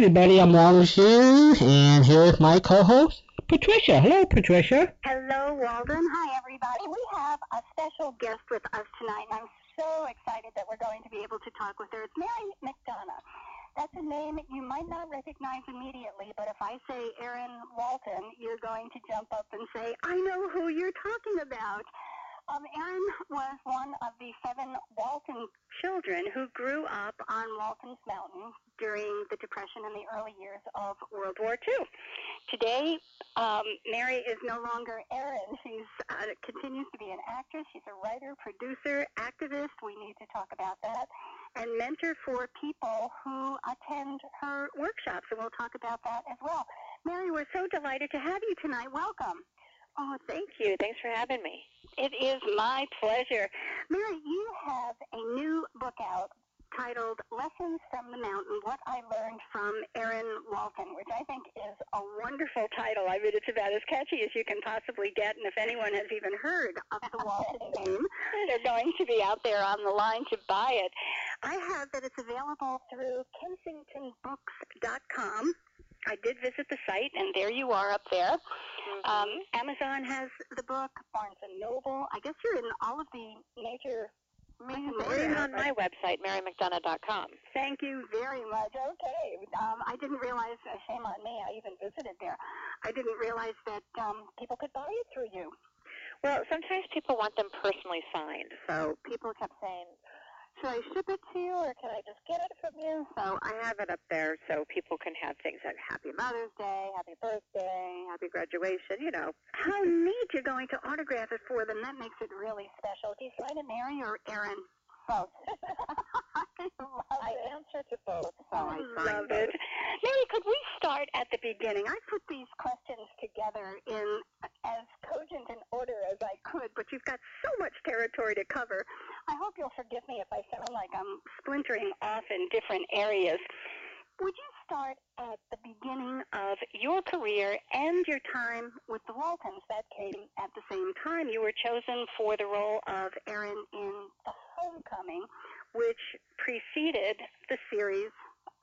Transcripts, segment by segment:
everybody, I'm Walden here, and here's my co-host, Patricia. Hello, Patricia. Hello, Walden. Hi, everybody. We have a special guest with us tonight, I'm so excited that we're going to be able to talk with her. It's Mary McDonough. That's a name you might not recognize immediately, but if I say Erin Walton, you're going to jump up and say, I know who you're talking about. Um, Erin was one of the seven Walton children who grew up on Walton's Mountain during the Depression and the early years of World War II. Today, um, Mary is no longer Erin. She uh, continues to be an actress. She's a writer, producer, activist. We need to talk about that. And mentor for people who attend her workshops, and we'll talk about that as well. Mary, we're so delighted to have you tonight. Welcome. Oh, thank you. Thanks for having me. It is my pleasure. Mary, you have a new book out titled Lessons from the Mountain, What I Learned from Erin Walton, which I think is a wonderful title. I mean, it's about as catchy as you can possibly get, and if anyone has even heard of the Walton name, they're going to be out there on the line to buy it. I have that it's available through kensingtonbooks.com. I did visit the site, and there you are up there. Mm-hmm. Um, Amazon has the book, Barnes and Noble. I guess you're in all of the major It's on my website, marymcdonough.com. Thank you very much. Okay. Um, I didn't realize, uh, shame on me, I even visited there. I didn't realize that um, people could buy it through you. Well, sometimes people want them personally signed, so people kept saying, should I ship it to you or can I just get it from you? So I have it up there so people can have things like Happy Mother's Day, Happy Birthday, Happy Graduation, you know. How neat you're going to autograph it for them. That makes it really special. Do you sign it Mary or Erin? Both. I I answer to both, so I I love it. Mary, could we start at the beginning? I put these questions together in as cogent an order as I could, but you've got so much territory to cover. Hope you'll forgive me if I sound like I'm splintering off in different areas. Would you start at the beginning of your career and your time with the Waltons? That came at the same time. You were chosen for the role of Erin in The Homecoming, which preceded the series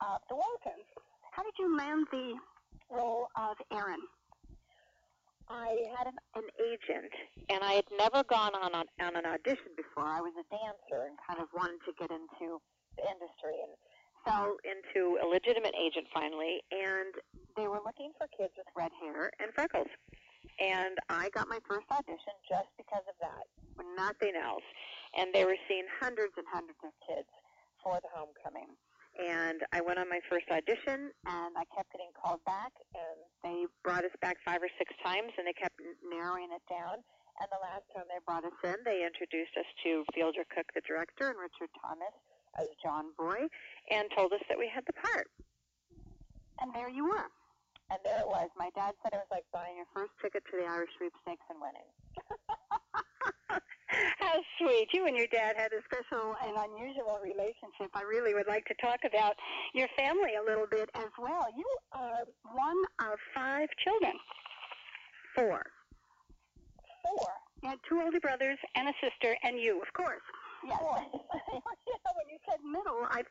of The Waltons. How did you land the role of Erin? I had an, an agent, and I had never gone on, on on an audition before. I was a kind of wanted to get into the industry, and fell into a legitimate agent finally. And they were looking for kids with red hair and freckles, and I got my first audition just because of that, nothing else. And they were seeing hundreds and hundreds of kids for the homecoming. And I went on my first audition, and I kept getting called back, and they brought us back five or six times, and they kept narrowing it down. And the last time they brought us in, they introduced us to Fielder Cook, the director, and Richard Thomas as John Boy, and told us that we had the part. And there you were. And there it was. My dad said it was like buying your first ticket to the Irish sweepstakes and winning. How sweet. You and your dad had a special and unusual relationship. I really would like to talk about your family a little bit as well. You are one of five children. Four. You had two older brothers and a sister, and you, of course. Yes. yeah, when you said middle, I,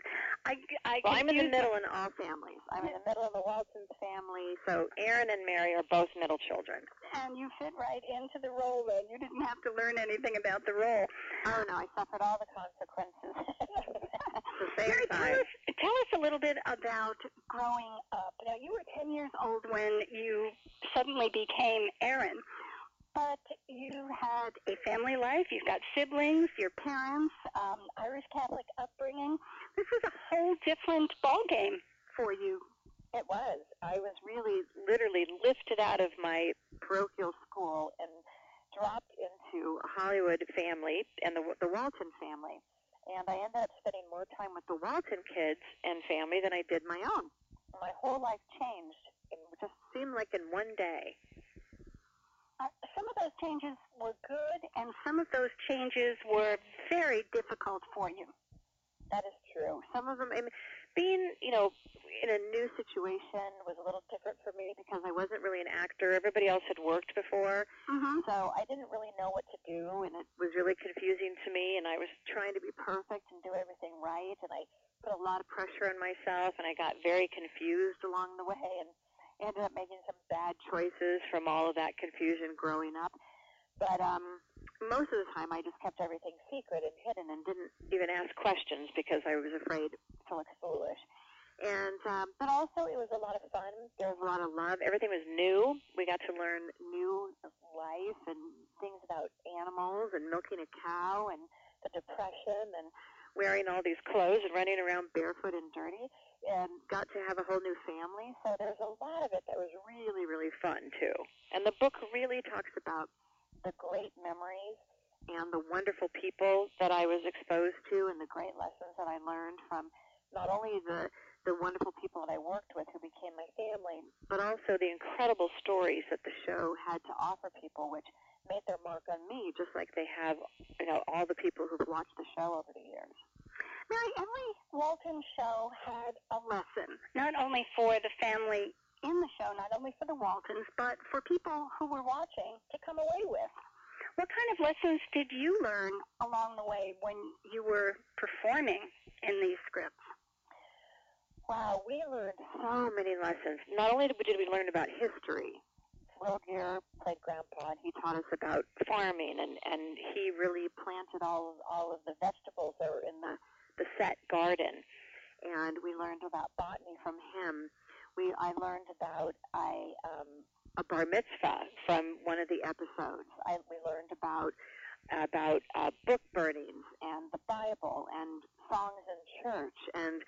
I, I Well, I'm in the middle in all families. I'm in the middle of the Waltons family, so Erin and Mary are both middle children. and you fit right into the role then. You didn't have to learn anything about the role. Oh no, I suffered all the consequences. the same Mary, tell us, tell us a little bit about growing up. Now, you were 10 years old when you suddenly became Erin, but you had a family life. You've got siblings, your parents, um, Irish Catholic upbringing. This was a whole different ballgame for you. It was. I was really, literally lifted out of my parochial school and dropped into a Hollywood family and the the Walton family. And I ended up spending more time with the Walton kids and family than I did my own. My whole life changed. It just seemed like in one day. Some of those changes were good, and some of those changes were very difficult for you. That is true. Some of them, I mean, being, you know, in a new situation was a little different for me because I wasn't really an actor. Everybody else had worked before. Mm-hmm. So I didn't really know what to do, and it was really confusing to me. And I was trying to be perfect and do everything right, and I put a lot of pressure on myself, and I got very confused along the way, and ended up making some bad choices from all of that confusion growing up. But um, most of the time, I just kept everything secret and hidden, and didn't even ask questions because I was afraid to look foolish. And um, but also, it was a lot of fun. There was a lot of love. Everything was new. We got to learn new life and things about animals and milking a cow and the depression and wearing all these clothes and running around barefoot and dirty and got to have a whole new family. So there's a lot of it that was really, really fun too. And the book really talks about the great memories and the wonderful people that I was exposed to and the great lessons that I learned from not only the the wonderful people that I worked with who became my family, but also the incredible stories that the show had to offer people, which made their mark on me, just like they have, you know, all the people who've watched the show over the years. Mary, every Walton show had a lesson, not only for the family in the show, not only for the Waltons, but for people who were watching to come away with. What kind of lessons did you learn along the way when you were performing in these scripts? Wow, we learned so many lessons. Not only did we learn about history, Will Geer played Grandpa, and he taught us about farming, and and he really planted all of, all of the vegetables that were in the the set garden, and we learned about botany from him. We I learned about I um, a bar mitzvah from one of the episodes. I we learned about about uh, book burnings and the Bible and songs in church and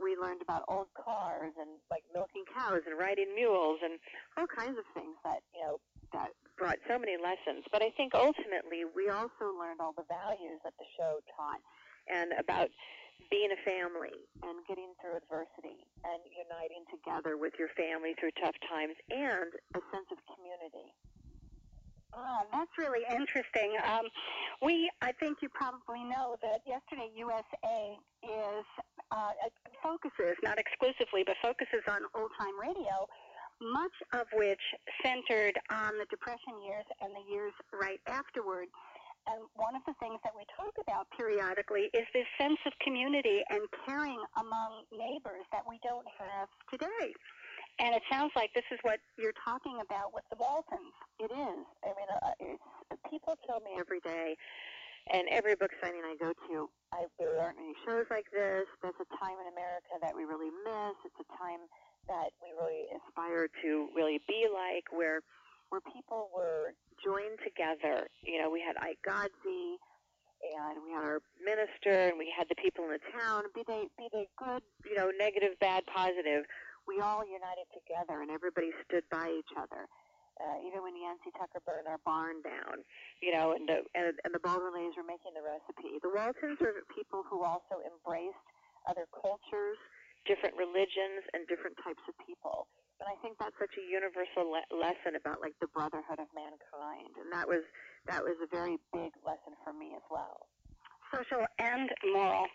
we learned about old cars and like milking cows and riding mules and all kinds of things that you know that brought so many lessons. But I think ultimately we also learned all the values that the show taught and about being a family and getting through adversity and uniting together with your family through tough times and a sense of community. Oh, that's really interesting. Um, we, I think you probably know that Yesterday USA is uh, focuses, not exclusively, but focuses on old time radio, much of which centered on the Depression years and the years right afterward. And one of the things that we talk about periodically is this sense of community and caring among neighbors that we don't have today. And it sounds like this is what you're talking about with the Waltons. It is. I mean, uh, people tell me every day, and every book signing I go to, I, there aren't any shows like this. There's a time in America that we really miss. It's a time that we really aspire to really be like, where where people were joined together. You know, we had Ike Godsey, and we had our minister, and we had the people in the town. Be they be they good, you know, negative, bad, positive we all united together and everybody stood by each other. Uh, even when Yancey Tucker burned our barn down, you know, and the and, and the Baldwin were making the recipe. The Waltons are people who also embraced other cultures, different religions, and different types of people. And I think that's such a universal le- lesson about like the brotherhood of mankind, and that was that was a very big lesson for me as well. Social and moral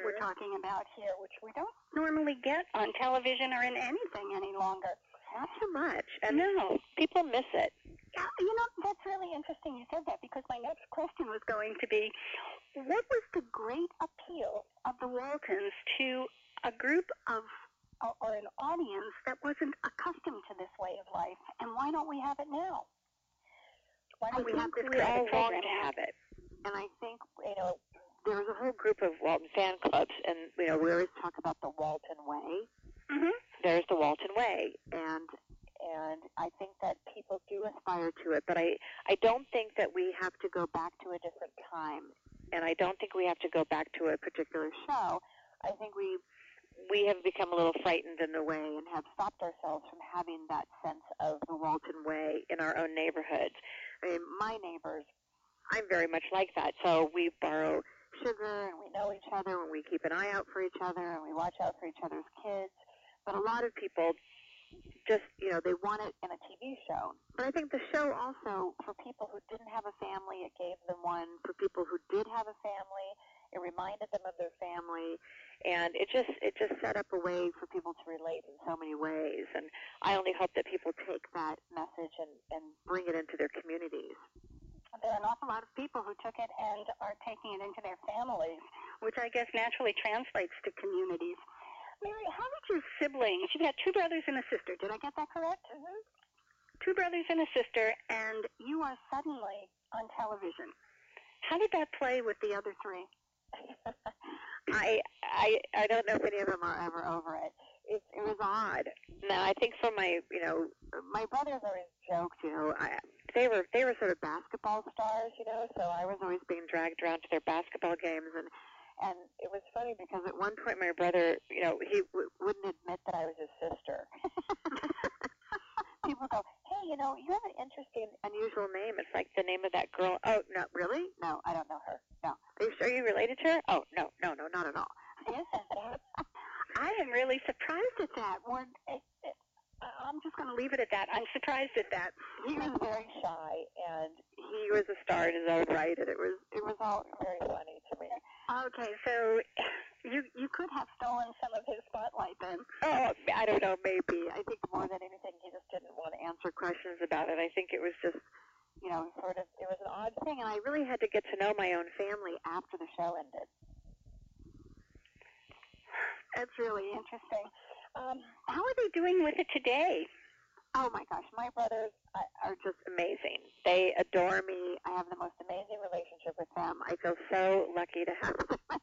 mm-hmm. we're talking about here, which we don't normally get on television or in anything any longer. Not too much. And no, people miss it. Yeah, you know, that's really interesting you said that because my next question was going to be what was the great appeal of the Waltons to a group of or an audience that wasn't accustomed to this way of life, and why don't we have it now? Why don't I we have this we all long to have it? And I think you know there was a whole group of Walton fan clubs, and you know we always talk about the Walton Way. Mm-hmm. There's the Walton Way, and and I think that people do aspire to it, but I I don't think that we have to go back to a different time, and I don't think we have to go back to a particular show. I think we we have become a little frightened in a way and have stopped ourselves from having that sense of the Walton Way in our own neighborhoods. I mean, my neighbors, I'm very much like that. So we borrow sugar and we know each other and we keep an eye out for each other and we watch out for each other's kids. But a lot of people just, you know, they want it in a TV show. But I think the show also, for people who didn't have a family, it gave them one. For people who did have a family, it reminded them of their family. And it just, it just set up a way for people to relate in so many ways. And I only hope that people take that message and, and bring it into their communities there are an awful lot of people who took it and are taking it into their families. which I guess naturally translates to communities. Mary, how did your siblings? You've got two brothers and a sister. Did I get that correct? Mm-hmm. Two brothers and a sister, and you are suddenly on television. How did that play with the other three? I I I don't know if any of them are ever over it. It it was odd. Now I think for my you know my brothers always joked you know I they were they were sort of basketball stars you know so I was always being dragged around to their basketball games and and it was funny because at one point my brother you know he w- wouldn't admit that I was his sister. People go, hey, you know, you have an interesting, unusual name. It's like the name of that girl. Oh, no, really? No, I don't know her. No. Are you sure you related to her? Oh, no, no, no, not at all. Isn't that? I am really surprised at that. It, it, I'm just going to leave it at that. I'm surprised at that. He was very shy, and he was a star in his own right, and it was it was all very funny to me. Okay, so you you could have stolen some of his spotlight then. Oh, I don't know, maybe. I think more than anything, he just didn't want to answer questions about it. I think it was just, you know, sort of, it was an odd thing, and I really had to get to know my own family after the show ended. That's really interesting. Um, how are they doing with it today? Oh my gosh, my brothers are just amazing. They adore me. I have the most amazing relationship with them. I feel so lucky to have them.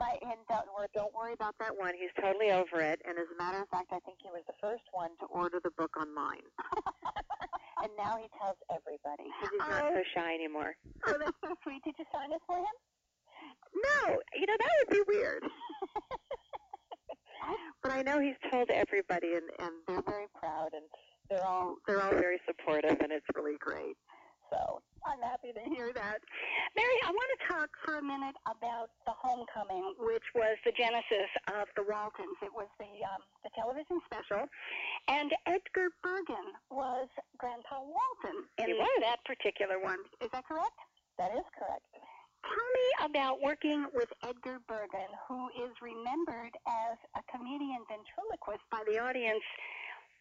my and don't, worry, don't worry about that one. He's totally over it. And as a matter of fact, I think he was the first one to order the book online. and now he tells everybody because he's not so shy anymore. Oh, that's so sweet. Did you sign it for him? No, you know that would be weird. But I know he's told everybody, and and they're very proud, and they're all they're all very supportive, and it's really great. So I'm happy to hear that. Mary, I want to talk for a minute about the homecoming, which was the genesis of the Waltons. It was the um, the television special, and Edgar Bergen was Grandpa Walton in that particular one. Is that correct? That is correct. Tell me about working with Edgar Bergen, who is remembered as a comedian ventriloquist by the audience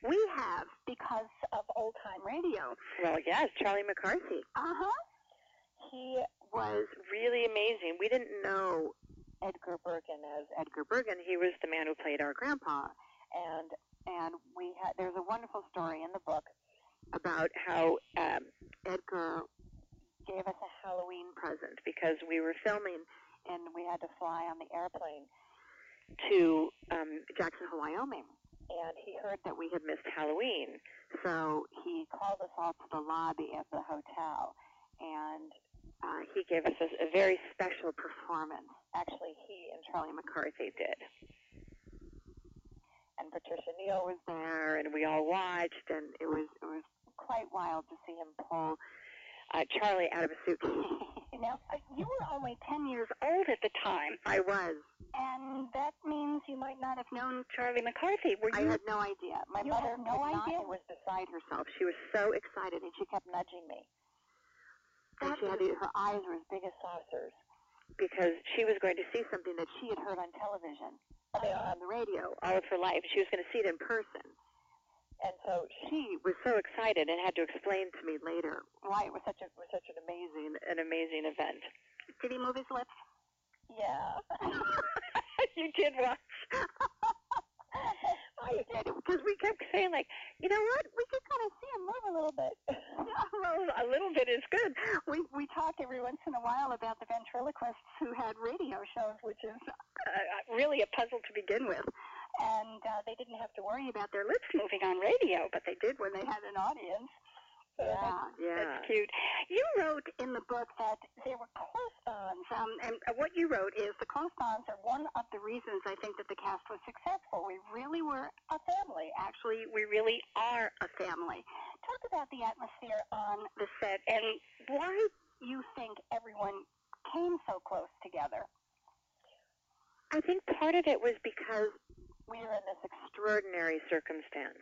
we have because of old time radio. Well, yes, Charlie McCarthy. Uh huh. He was really amazing. We didn't know Edgar Bergen as Edgar Bergen. He was the man who played our grandpa, and and we had there's a wonderful story in the book about how um, Edgar gave us a Halloween present because we were filming and we had to fly on the airplane to um, Jackson Wyoming. And he heard that we had missed Halloween. So he called us all to the lobby of the hotel and uh, he gave us a, a very special performance. Actually, he and Charlie McCarthy did. And Patricia Neal was there, and we all watched, and it was it was quite wild to see him pull uh, Charlie out of a suitcase. now, you were only 10 years old at the time. I was. And that means you might not have known Charlie McCarthy. Were you? I had no idea. My you mother had no idea? Not, was beside herself. She was so excited, and she kept nudging me. And That she had her eyes were as big as saucers because she was going to see something that she had heard on television, on the radio, all of her life. She was going to see it in person. And so she was so excited and had to explain to me later why it was such a was such an amazing an amazing event. Did he move his lips? Yeah. you did watch. I did because we kept saying like, you know what, we could kind of see him move a little bit. well, a little bit is good. We we talk every once in a while about the ventriloquists who had radio shows, which is uh, really a puzzle to begin with. And uh, they didn't have to worry about their lips moving on radio, but they did when they had an audience. So Yeah, that's, yeah. that's cute. You wrote in the book that there were close bonds, um, and what you wrote is the close bonds are one of the reasons I think that the cast was successful. We really were a family. Actually, we really are a family. Talk about the atmosphere on the set and why you think everyone came so close together. I think part of it was because we were in this extraordinary circumstance.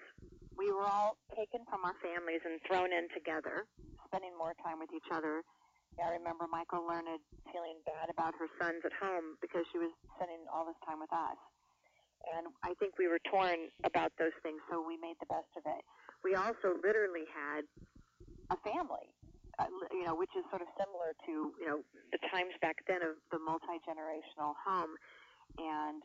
We were all taken from our families and thrown in together, spending more time with each other. Yeah, I remember Michael Learned feeling bad about her sons at home because she was spending all this time with us. And I think we were torn about those things, so we made the best of it. We also literally had a family. uh, you know, which is sort of similar to you know the times back then of the multi generational home, and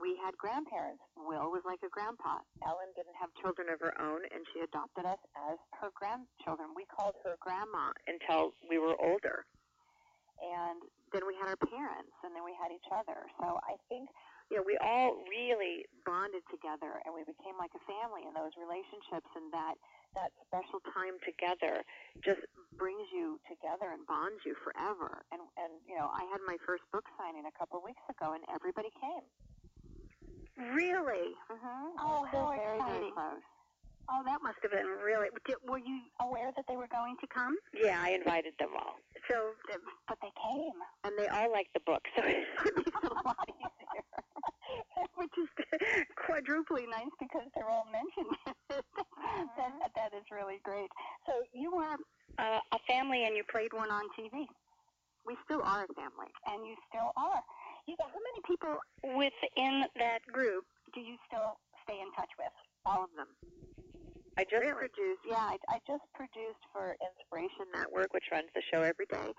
we had grandparents. Will was like a grandpa. Ellen didn't have children of her own, and she adopted us as her grandchildren. We called her grandma until we were older, and then we had our parents, and then we had each other. So I think you know, we all really bonded together and we became like a family in those relationships and that that special time together just brings you together and bonds you forever. And and you know, I had my first book signing a couple of weeks ago and everybody came. Really? Mm-hmm. Oh, how very, very exciting. close. Oh, that must have been really. Did, were you aware that they were going to come? Yeah, I invited them all. So, but they came, And they all liked the book, so it makes it a lot easier. which is quadruply nice because they're all mentioned. that, that is really great. So you were uh, a family, and you played one on TV, We still are a family. and you still are. You how many people within that group do you still stay in touch with? All of them. I just Really? produced, yeah, I, I just produced for Inspiration Network, which runs the show every day,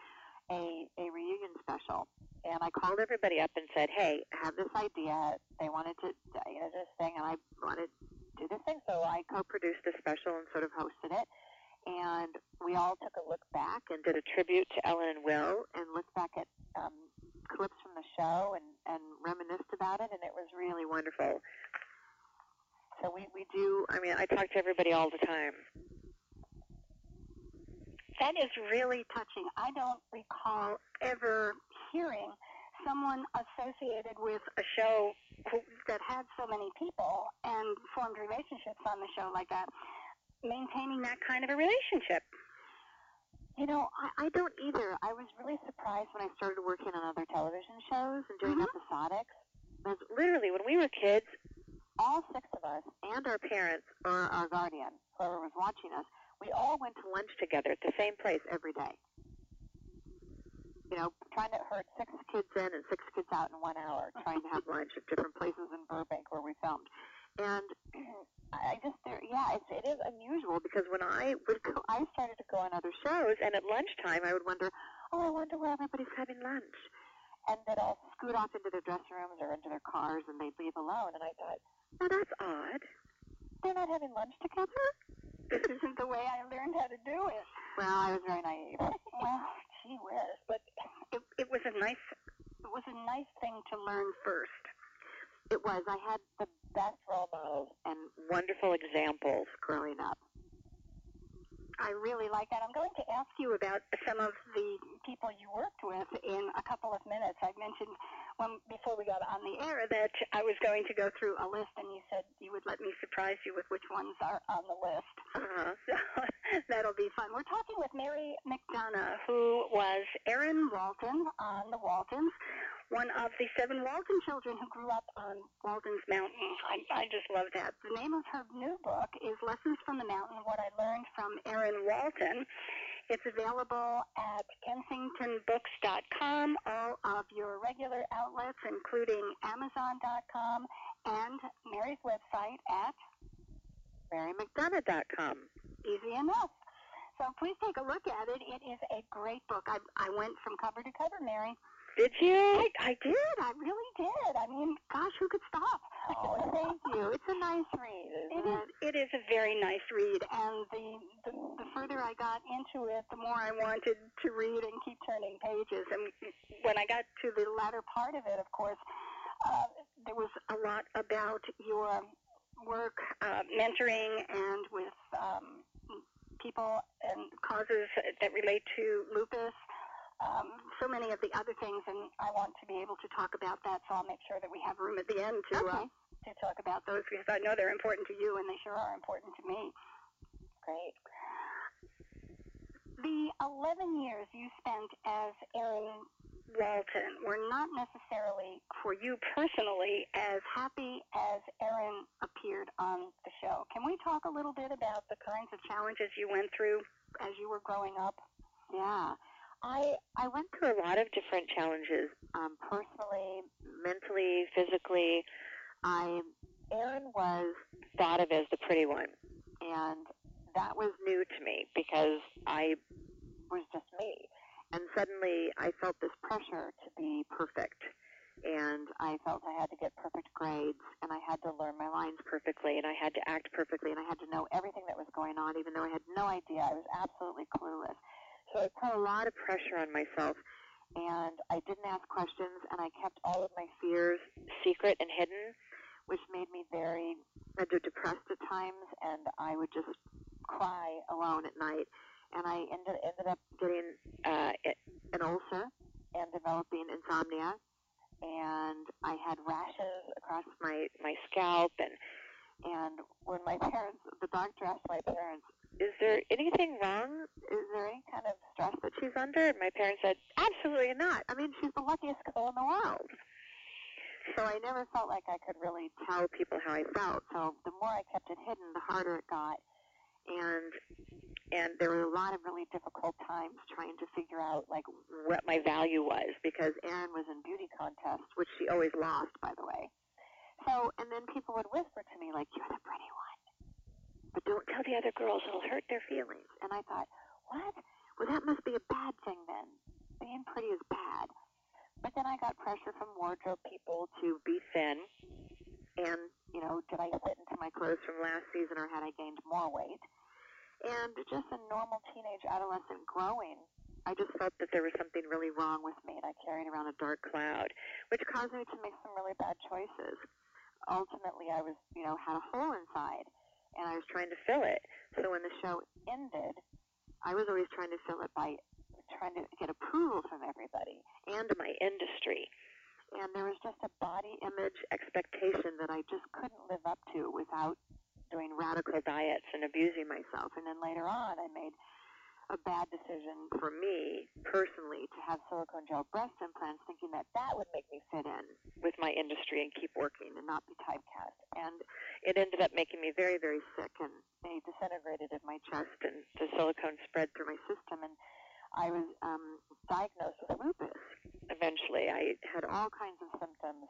a, a reunion special. And I called everybody up and said, hey, I have this idea. They wanted to, you know, this thing, and I wanted to do this thing. So I co-produced the special and sort of hosted it. And we all took a look back and did a tribute to Ellen and Will and looked back at um, clips from the show and, and reminisced about it, and it was really wonderful. So we, we do, I mean, I talk to everybody all the time. That is really touching. I don't recall ever hearing someone associated with a show who, that had so many people and formed relationships on the show like that, maintaining that kind of a relationship. You know, I, I don't either. I was really surprised when I started working on other television shows and doing Mhm. episodics. Because literally, when we were kids, all six of us and our parents or our guardian, whoever was watching us, we all went to lunch together at the same place every day. You know, trying to herd six kids in and six kids out in one hour, trying to have lunch at different places in Burbank where we filmed. And I just, there, yeah, it's, it is unusual because when I would go, I started to go on other shows, and at lunchtime I would wonder, oh, I wonder where everybody's having lunch. And they'd all scoot off into their dressing rooms or into their cars, and they'd leave alone. And I thought, now that's odd. They're not having lunch together. This isn't the way I learned how to do it. Well, I was very naive. Well, gee whiz, but it, it was a nice, it was a nice thing to learn first. It was. I had the best role models and wonderful examples growing up. I really like that. I'm going to ask you about some of the people you worked with in a couple of minutes. I mentioned when before we got on the air that I was going to go through a list, and you said you would let me surprise you with which ones are on the list. Uh-huh. So that'll be fun. We're talking with Mary McDonough, who was Erin Walton on the Waltons, one of the seven Walton children who grew up on Walton's Mountain. I, I just love that. The name of her new book is Lessons from the Mountain, What I Learned from Erin Walton. It's available at kensingtonbooks.com, all of your regular outlets, including amazon.com and Mary's website at MaryMcDonough.com. easy enough. So please take a look at it. It is a great book. I, I went from cover to cover, Mary. Did you? I, did. I really did. I mean, gosh, who could stop? Oh, thank you. It's a nice read, It isn't is. It is a very nice read, and the, the the further I got into it, the more I wanted to read and keep turning pages. And when I got to the latter part of it, of course, uh, there was a lot about your work, uh, mentoring, and with um, people and causes that relate to lupus. Um, so many of the other things, and I want to be able to talk about that. So I'll make sure that we have room at the end to uh, to talk about those because I know they're important to you, and they sure are important to me. Great. The 11 years you spent as Erin Walton were not necessarily for you personally as happy as Erin appeared on the show. Can we talk a little bit about the kinds of challenges you went through as you were growing up? Yeah. I I went through a lot of different challenges, um, personally, mentally, physically. I Erin was thought of as the pretty one, and that was new to me because I was just me. And suddenly I felt this pressure to be perfect. And I felt I had to get perfect grades, and I had to learn my lines perfectly, and I had to act perfectly, and I had to know everything that was going on, even though I had no idea. I was absolutely clueless. I put a lot of pressure on myself, and I didn't ask questions, and I kept all of my fears secret and hidden, which made me very depressed at times, and I would just cry alone at night. And I ended ended up getting uh, an ulcer and developing insomnia, and I had rashes across my my scalp, and and when my parents, the doctor asked my parents, "Is there anything wrong? Is there any kind of stress that she's under?" And my parents said, "Absolutely not. I mean, she's the luckiest girl in the world." So I never felt like I could really tell people how I felt. So the more I kept it hidden, the harder it got. And and there were a lot of really difficult times trying to figure out like what my value was because Erin was in beauty contests, which she always lost, by the way. So, and then people would whisper to me like, "You're the pretty one," but don't tell the other girls; it'll hurt their feelings. And I thought, what? Well, that must be a bad thing then. Being pretty is bad. But then I got pressure from wardrobe people to be thin. And, you know, did I fit into my clothes from last season or had I gained more weight? And just a normal teenage adolescent growing, I just felt that there was something really wrong with me, and I carried around a dark cloud, which caused me to make some really bad choices. Ultimately, I was, you know, had a hole inside, and I was trying to fill it. So when the show ended, I was always trying to fill it by trying to get approval from everybody and my industry. And there was just a body image expectation that I just couldn't live up to without doing radical diets and abusing myself. And then later on, I made a bad decision for me personally to have silicone gel breast implants, thinking that that would make me fit in with my industry and keep working and not be typecast. And it ended up making me very, very sick, and they disintegrated in my chest, and the silicone spread through my system, and I was um, diagnosed with lupus. Eventually, I had all kinds of symptoms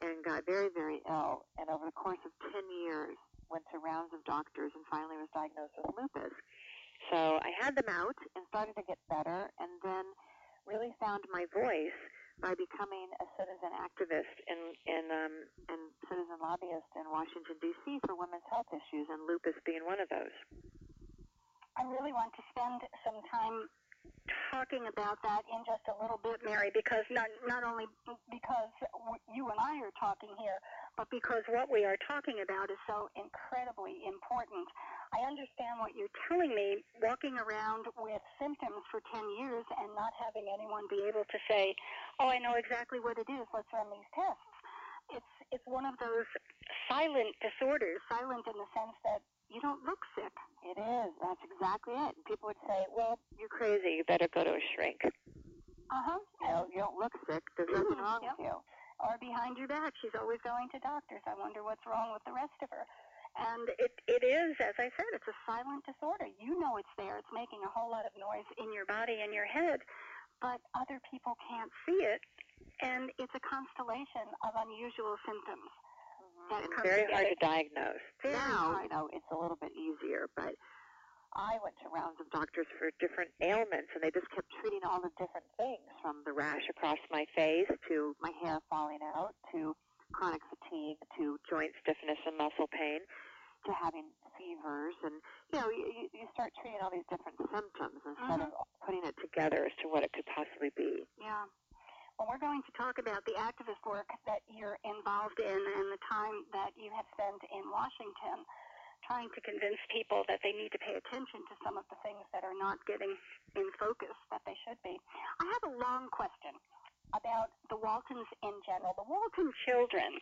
and got very, very ill. And over the course of 10 years, went to rounds of doctors and finally was diagnosed with lupus. So I had them out and started to get better and then really found my voice by becoming a citizen activist and um, citizen lobbyist in Washington D.C. for women's health issues, and lupus being one of those. I really want to spend some time talking about that in just a little bit, Mary, because not not only because you and I are talking here, but because what we are talking about is so incredibly important. I understand what you're telling me. Walking around with symptoms for 10 years and not having anyone be able to say, "Oh, I know exactly what it is. Let's run these tests." It's it's one of those silent disorders. Silent in the sense that you don't look sick. It is. That's exactly it. People would say, well, you're crazy. You better go to a shrink. Uh-huh. You know, you don't look sick. There's nothing wrong yep. with you. Or behind your back. She's always going to doctors. I wonder what's wrong with the rest of her. And it, it is, as I said, it's a silent disorder. You know it's there. It's making a whole lot of noise in your body and your head, but other people can't see it. And it's a constellation of unusual symptoms that mm-hmm. it's very together. hard to diagnose. Very now, you know, it's a little bit easier, but I went to rounds of doctors for different ailments, and they just kept treating all the different things, from the rash across my face to my hair falling out to chronic fatigue to joint stiffness and muscle pain to having fevers, and you know, you, you start treating all these different symptoms instead mm-hmm. of putting it together as to what it could possibly be. Yeah. Well, we're going to talk about the activist work that you're involved in and the time that you have spent in Washington trying to convince people that they need to pay attention to some of the things that are not getting in focus that they should be. I have a long question about the Waltons in general. The Walton children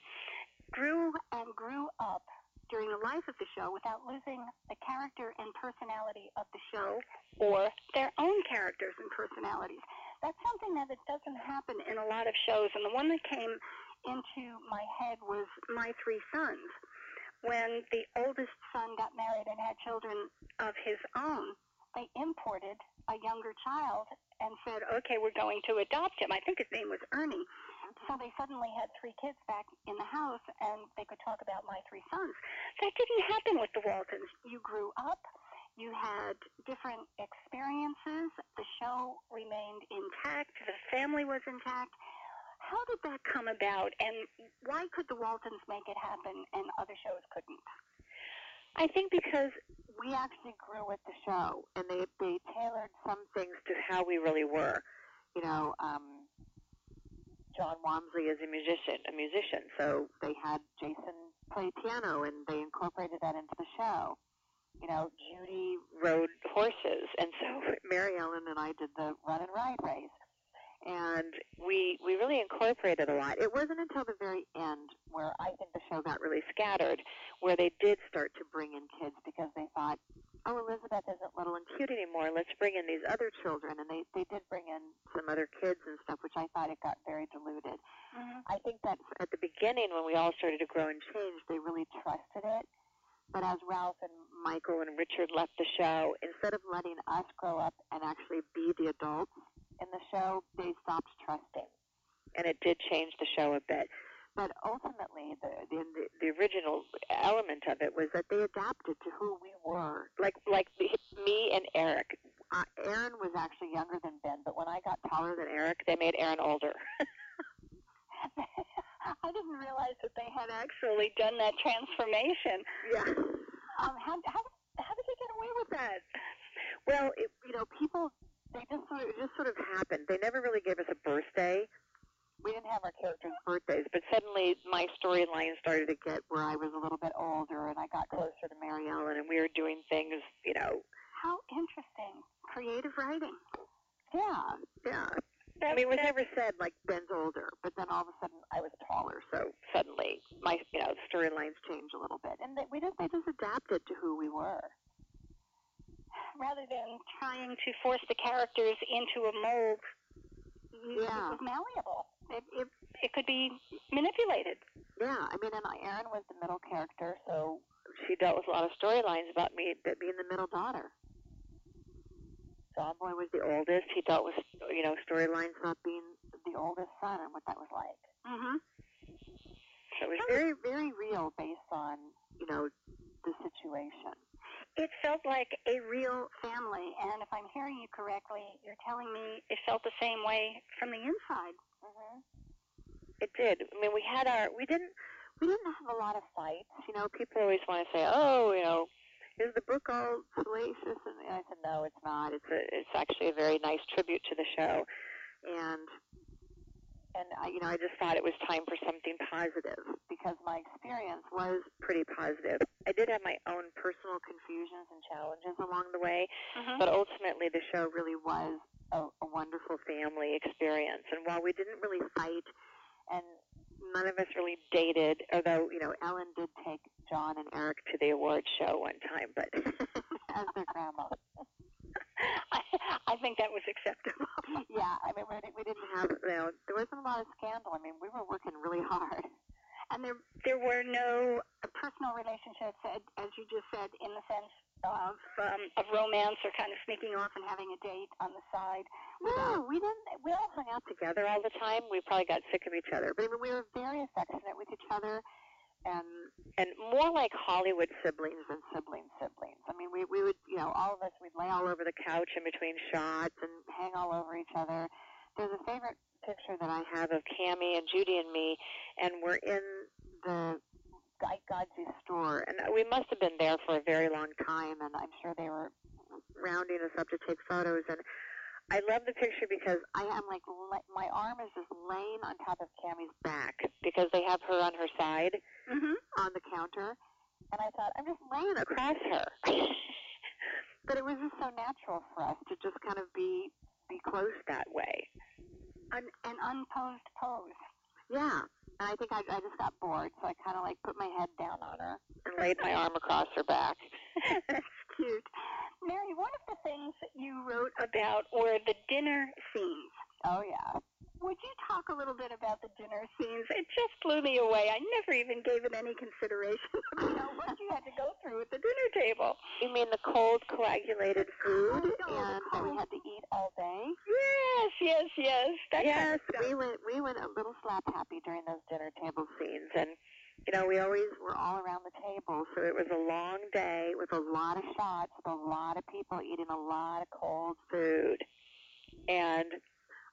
grew and grew up during the life of the show without losing the character and personality of the show or their own characters and personalities that's something that it doesn't happen in a lot of shows. And the one that came into my head was My Three Sons. When the oldest son got married and had children of his own, they imported a younger child and said, okay, we're going to adopt him. I think his name was Ernie. So they suddenly had three kids back in the house and they could talk about my three sons. That didn't happen with the Waltons. You grew up, You had different experiences. The show remained intact. The family was intact. How did that come about, and why could the Waltons make it happen and other shows couldn't? I think because we actually grew with the show, and they they tailored some things to how we really were. You know, um, Jon Walmsley is a musician, a musician, so they had Jason play piano, and they incorporated that into the show. You know, Judy rode horses, and so Mary Ellen and I did the run and ride race and we we really incorporated a lot. It wasn't until the very end where I think the show got really scattered, where they did start to bring in kids because they thought, oh, Elizabeth isn't little and cute anymore. Let's bring in these other children, and they they did bring in some other kids and stuff, which I thought it got very diluted. Mm-hmm. I think that at the beginning when we all started to grow and change, they really trusted it. But as Ralph and Michael and Richard left the show, instead of letting us grow up and actually be the adults in the show, they stopped trusting, and it did change the show a bit. But ultimately, the, the the original element of it was that they adapted to who we were. Like like me and Eric. Uh, Erin was actually younger than Ben, but when I got taller than Eric, they made Erin older. I didn't realize that they had actually done that transformation. Yeah. Um, how, how, how did they get away with that? Well, it, you know, people they just sort of, it just sort of happened. They never really gave us a birthday. We didn't have our characters' birthdays, but suddenly my storyline started to get where I was a little bit older and I got closer to Mary Ellen and we were doing things, you know. How interesting. Creative writing. Yeah, yeah. I mean, it was never said like Ben's older, but then all of a sudden I was taller, so suddenly my, you know, storylines changed a little bit, and they, we just they just adapted to who we were rather than trying to force the characters into a mold, yeah. it was malleable. It, it, it could be manipulated. Yeah, I mean, and Erin was the middle character, so she dealt with a lot of storylines about me that being the middle daughter. John Boy was the oldest. He dealt with, you know, storylines about being the oldest son and what that was like. Mm-hmm. So it was very, very real based on, you know, the situation it felt like a real family. And if I'm hearing you correctly, you're telling me it felt the same way from the inside. Mm-hmm. It did. I mean, we had our, we didn't, we didn't have a lot of fights. You know, people always want to say, oh, you know, is the book all salacious? And I said, no, it's not. It's a, it's actually a very nice tribute to the show. And and I, you know, I just thought it was time for something positive because my experience was pretty positive. I did have my own personal confusions and challenges along the way, mm-hmm. but ultimately the show really was a, a wonderful family experience. And while we didn't really fight, and none of us really dated, although you know Ellen did take John and Eric to the awards show one time, but as their grandma. I, think that was acceptable. yeah, I mean, we, we didn't have, you know, there wasn't a lot of scandal. I mean, we were working really hard. And there, there were no personal relationships, as you just said, in the sense of um, of romance or kind of sneaking off and having a date on the side. No, we didn't. We all hung out together all the time. We probably got sick of each other, but I mean, we were very affectionate with each other and and more like Hollywood siblings than sibling siblings. I mean, we we would you know all of us we'd lay all over the couch in between shots and hang all over each other. There's a favorite picture that I have of Kami and Judy and me, and we're in the Godsey store, and we must have been there for a very long time, and I'm sure they were rounding us up to take photos and I love the picture because I am like my arm is just laying on top of Kami's back because they have her on her side mm-hmm. on the counter, and I thought I'm just laying across her. but it was just so natural for us to just kind of be be close that way. An, an unposed pose. Yeah. And I think I, I just got bored, so I kind of like put my head down on her and laid my arm across her back. That's cute. Mary, one of the things that you wrote about were the dinner scenes. Oh, yeah. Would you talk a little bit about the dinner scenes? It just blew me away. I never even gave it any consideration about what you had to go through at the dinner table. You mean the cold coagulated food oh, and that we had to eat all day? Yes, yes, yes. That yes, kind of we went we went a little slap happy during those dinner table scenes and you know, we always were all around the table, so it was a long day with a lot of shots, with a lot of people eating a lot of cold food. And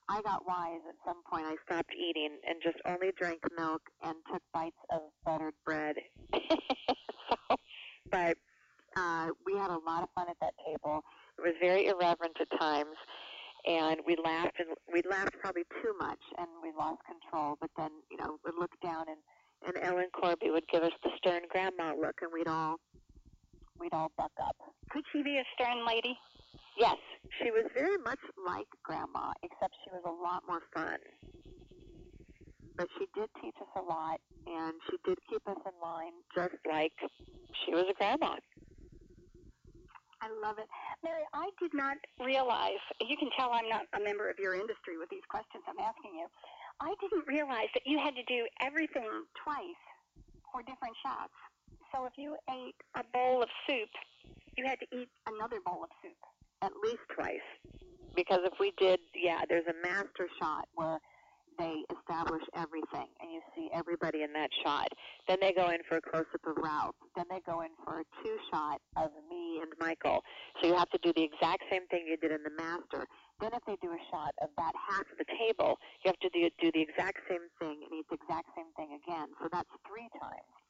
I got wise at some point. I stopped eating and just only drank milk and took bites of buttered bread. so, but uh, we had a lot of fun at that table. It was very irreverent at times, and we laughed and we laughed probably too much, and we lost control. But then, you know, we'd look down and and Ellen Corby would give us the stern grandma look, and we'd all we'd all buck up. Could she be a stern lady? Yes, she was very much like Grandma, except she was a lot more fun. But she did teach us a lot, and she did keep us in line, just like she was a grandma. I love it. Mary, I did not realize, you can tell I'm not a member of your industry with these questions I'm asking you. I didn't realize that you had to do everything twice for different shots. So if you ate a bowl of soup, you had to eat another bowl of soup. At least twice. Because if we did, yeah, there's a master shot where they establish everything and you see everybody in that shot. Then they go in for a close up of Ralph. Then they go in for a two shot of me and Michael. So you have to do the exact same thing you did in the master. Then if they do a shot of that half of the table, you have to do, do the exact same thing and eat the exact same thing again. So that's three times.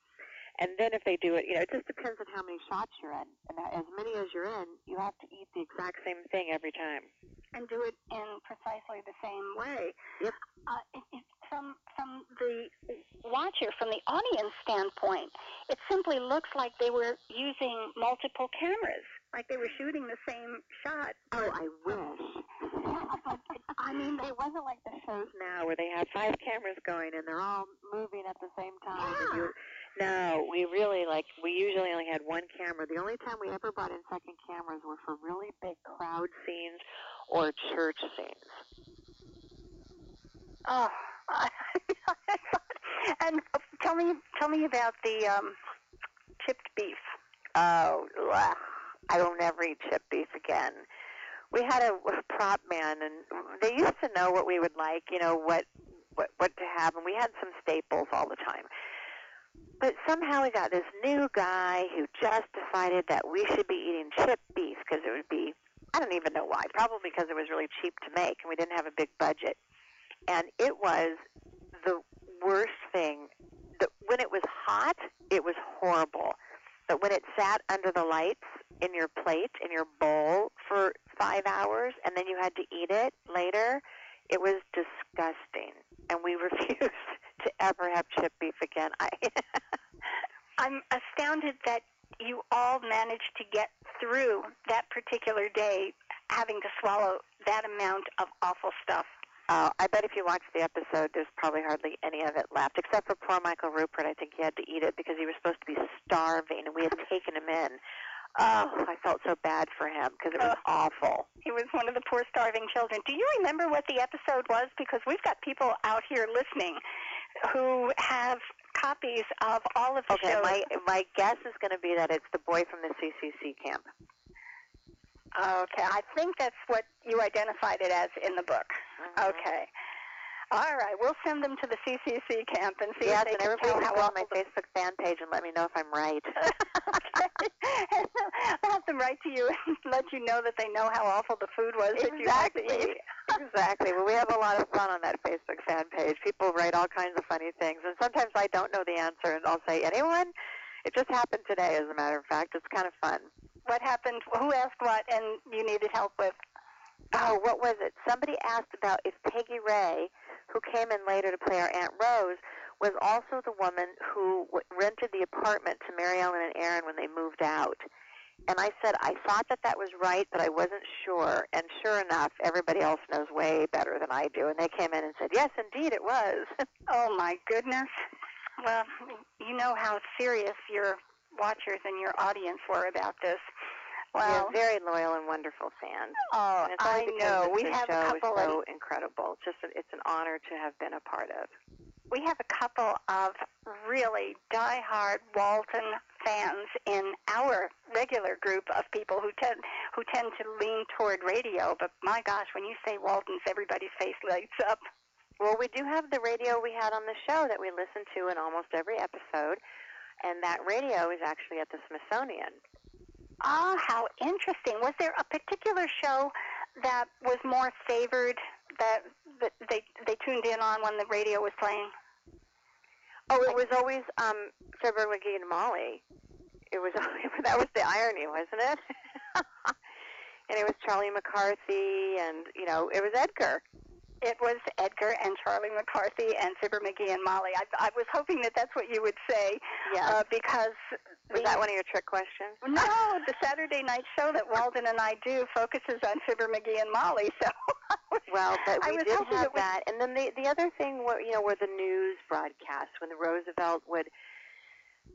And then if they do it, you know, it just depends on how many shots you're in. And as many as you're in, you have to eat the exact same thing every time. And do it in precisely the same way. Yep. Uh, it, it, from from the watcher, from the audience standpoint, it simply looks like they were using multiple cameras, like they were shooting the same shot. Oh, I wish. I mean, it wasn't like the shows now where they have five cameras going and they're all moving at the same time. Yeah. And you, no, we really like. We usually only had one camera. The only time we ever brought in second cameras were for really big crowd scenes or church scenes. Oh, and tell me, tell me about the um, chipped beef. Oh, I will never eat chip beef again. We had a, a prop man, and they used to know what we would like. You know what what what to have, and we had some staples all the time. But somehow we got this new guy who just decided that we should be eating chip beef because it would be, I don't even know why, probably because it was really cheap to make and we didn't have a big budget. And it was the worst thing. The, when it was hot, it was horrible. But when it sat under the lights in your plate, in your bowl for five hours, and then you had to eat it later, it was disgusting. And we refused to ever have chip beef again. I I'm astounded that you all managed to get through that particular day having to swallow that amount of awful stuff. Uh, I bet if you watch the episode, there's probably hardly any of it left, except for poor Michael Rupert. I think he had to eat it because he was supposed to be starving, and we had taken him in. Oh, I felt so bad for him because it was awful. He was one of the poor starving children. Do you remember what the episode was? Because we've got people out here listening who have copies of all of the Okay, shows. my my guess is going to be that it's the boy from the CCC camp. Okay, I think that's what you identified it as in the book. Mhm. Okay. All right, we'll send them to the CCC camp and see Yes, if they and can everybody tell how go on my Facebook fan page and let me know if I'm right. okay. I'll have them write to you and let you know that they know how awful the food was that you had to Exactly. eat. exactly. Well, we have a lot of fun on that Facebook fan page. People write all kinds of funny things, and sometimes I don't know the answer, and I'll say, "Anyone?" It just happened today, as a matter of fact. It's kind of fun. What happened? Who asked what and you needed help with? Oh, what was it? Somebody asked about if Peggy Ray, who came in later to play our Aunt Rose, was also the woman who w- rented the apartment to Mary Ellen and Erin when they moved out. And I said I thought that that was right, but I wasn't sure. And sure enough, everybody else knows way better than I do. And they came in and said, "Yes, indeed, it was." Oh my goodness. Well, you know how serious your watchers and your audience were about this. Well, You're very loyal and wonderful fans. oh, And it's only I know. We have show a couple is of incredible. Just a, it's an honor to have been a part of. we have a couple of really diehard Walton fans in our regular group of people who tend who tend to lean toward radio. But my gosh, when you say Waltons, everybody's face lights up. Well, we do have the radio we had on the show that we listen to in almost every episode, and that radio is actually at the Smithsonian. Ah, how interesting. Was there a particular show that was more favored that, that they they tuned in on when the radio was playing? Oh, it was always um Fibber McGee and Molly. It was that was the irony, wasn't it? and it was Charlie McCarthy, and you know, it was Edgar. It was Edgar and Charlie McCarthy and Fibber McGee and Molly. I, I was hoping that that's what you would say, Yes. uh, because was the- that one of your trick questions? No, the Saturday night show that Walden and I do focuses on Fibber McGee and Molly. So Well, but I we was did have was- that, and then the the other thing, were, you know, were the news broadcasts when the Roosevelt would,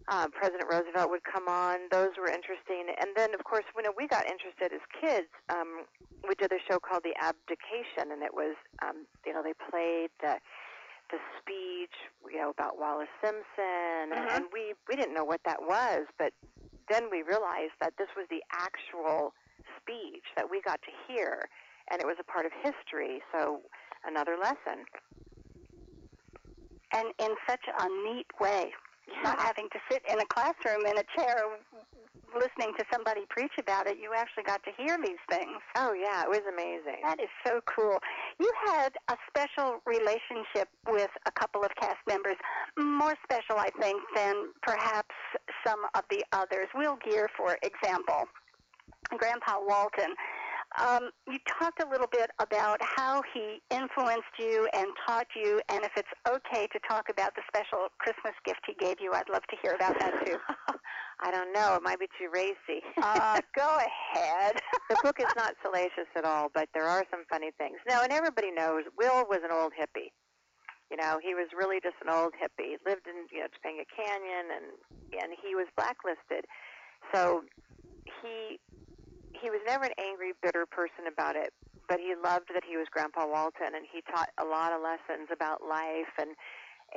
uh, President Roosevelt would come on. Those were interesting, and then of course, when we got interested as kids, um, we did a show called The Abdication, and it was, um, you know, they played the the speech, you know, about Wallis Simpson, and, Mhm. and we we didn't know what that was, but then we realized that this was the actual speech that we got to hear and it was a part of history. So another lesson. and in such a neat way, not having to sit in a classroom in a chair listening to somebody preach about it, you actually got to hear these things. Oh yeah, it was amazing. That is so cool. You had a special relationship with a couple of cast members, more special, I think, than perhaps some of the others. Will Geer, for example, Grandpa Walton. Um, you talked a little bit about how he influenced you and taught you, and if it's okay to talk about the special Christmas gift he gave you, I'd love to hear about that too. I don't know. It might be too racy. Uh, go ahead. the book is not salacious at all, but there are some funny things. No, and everybody knows Will was an old hippie. You know, he was really just an old hippie. Lived in you know Topanga Canyon, and and he was blacklisted. So he he was never an angry, bitter person about it. But he loved that he was Grandpa Walton, and he taught a lot of lessons about life, and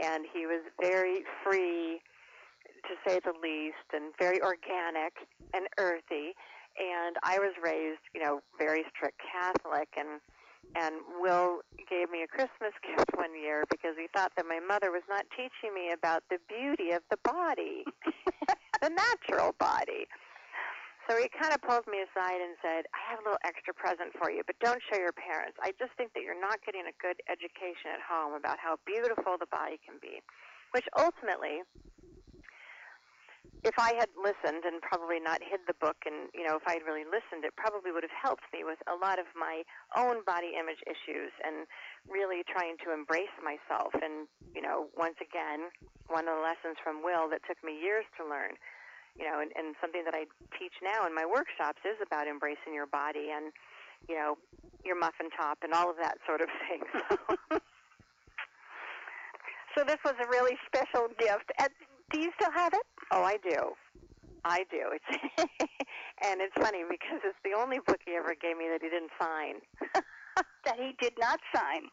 and he was very free, to say the least, and very organic and earthy and I was raised, you know, very strict Catholic, and and Will gave me a Christmas gift one year because he thought that my mother was not teaching me about the beauty of the body, the natural body. So he kind of pulled me aside and said, "I have a little extra present for you, but don't show your parents. I just think that you're not getting a good education at home about how beautiful the body can be." Which ultimately if I had listened and probably not hid the book and, you know, if I had really listened, it probably would have helped me with a lot of my own body image issues and really trying to embrace myself. And, you know, once again, one of the lessons from Will that took me years to learn, you know, and, and something that I teach now in my workshops is about embracing your body and, you know, your muffin top and all of that sort of thing. So, So this was a really special gift. Uh, do you still have it? Oh, I do. I do. It's and it's funny because it's the only book he ever gave me that he didn't sign. That he did not sign.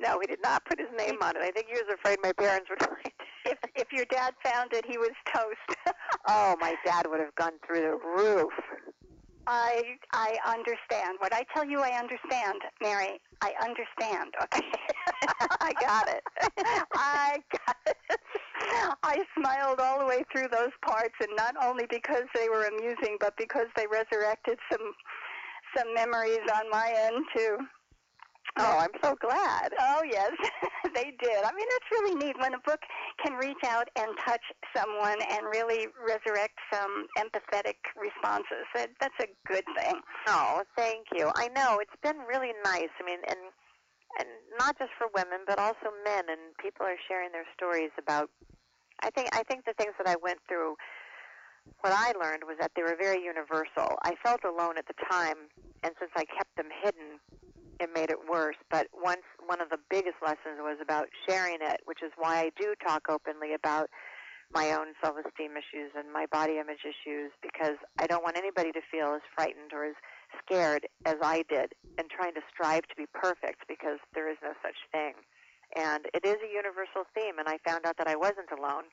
No, he did not put his name on it. I think he was afraid my parents would find it. If if your dad found it, he was toast. Oh, my dad would have gone through the roof. I I understand. What I tell you, I understand, Mary. I understand. Okay. I got it. I got it. I smiled all the way through those parts, and not only because they were amusing, but because they resurrected some some memories on my end too. Oh, I'm so glad. Oh yes, they did. I mean, that's really neat when a book can reach out and touch someone and really resurrect some empathetic responses. That, that's a good thing. Oh, thank you. I know it's been really nice. I mean, and and not just for women, but also men. And people are sharing their stories about. I think I think the things that I went through. What I learned was that they were very universal. I felt alone at the time, and since I kept them hidden, it made it worse. But once one of the biggest lessons was about sharing it, which is why I do talk openly about my own self-esteem issues and my body image issues because I don't want anybody to feel as frightened or as scared as I did and trying to strive to be perfect because there is no such thing. And it is a universal theme and I found out that I wasn't alone.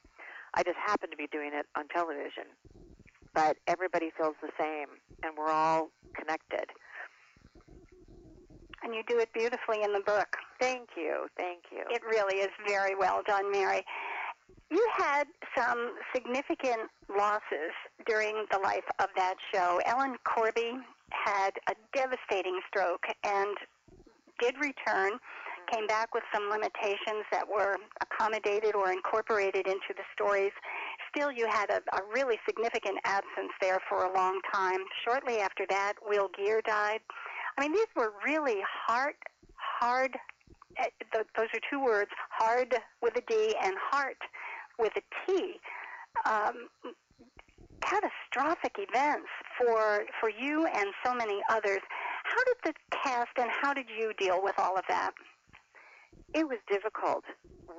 I just happened to be doing it on television. But everybody feels the same and we're all connected. And you do it beautifully in the book. Thank you, thank you. It really is very well done, Mary. You had some significant losses during the life of that show. Ellen Corby had a devastating stroke and did return, came back with some limitations that were accommodated or incorporated into the stories. Still, you had a, a really significant absence there for a long time. Shortly after that, Will Geer died. I mean, these were really hard, hard, eh, those are two words, hard with a D and heart with a T. Um, catastrophic events for for you and so many others. How did the cast and how did you deal with all of that? It was difficult.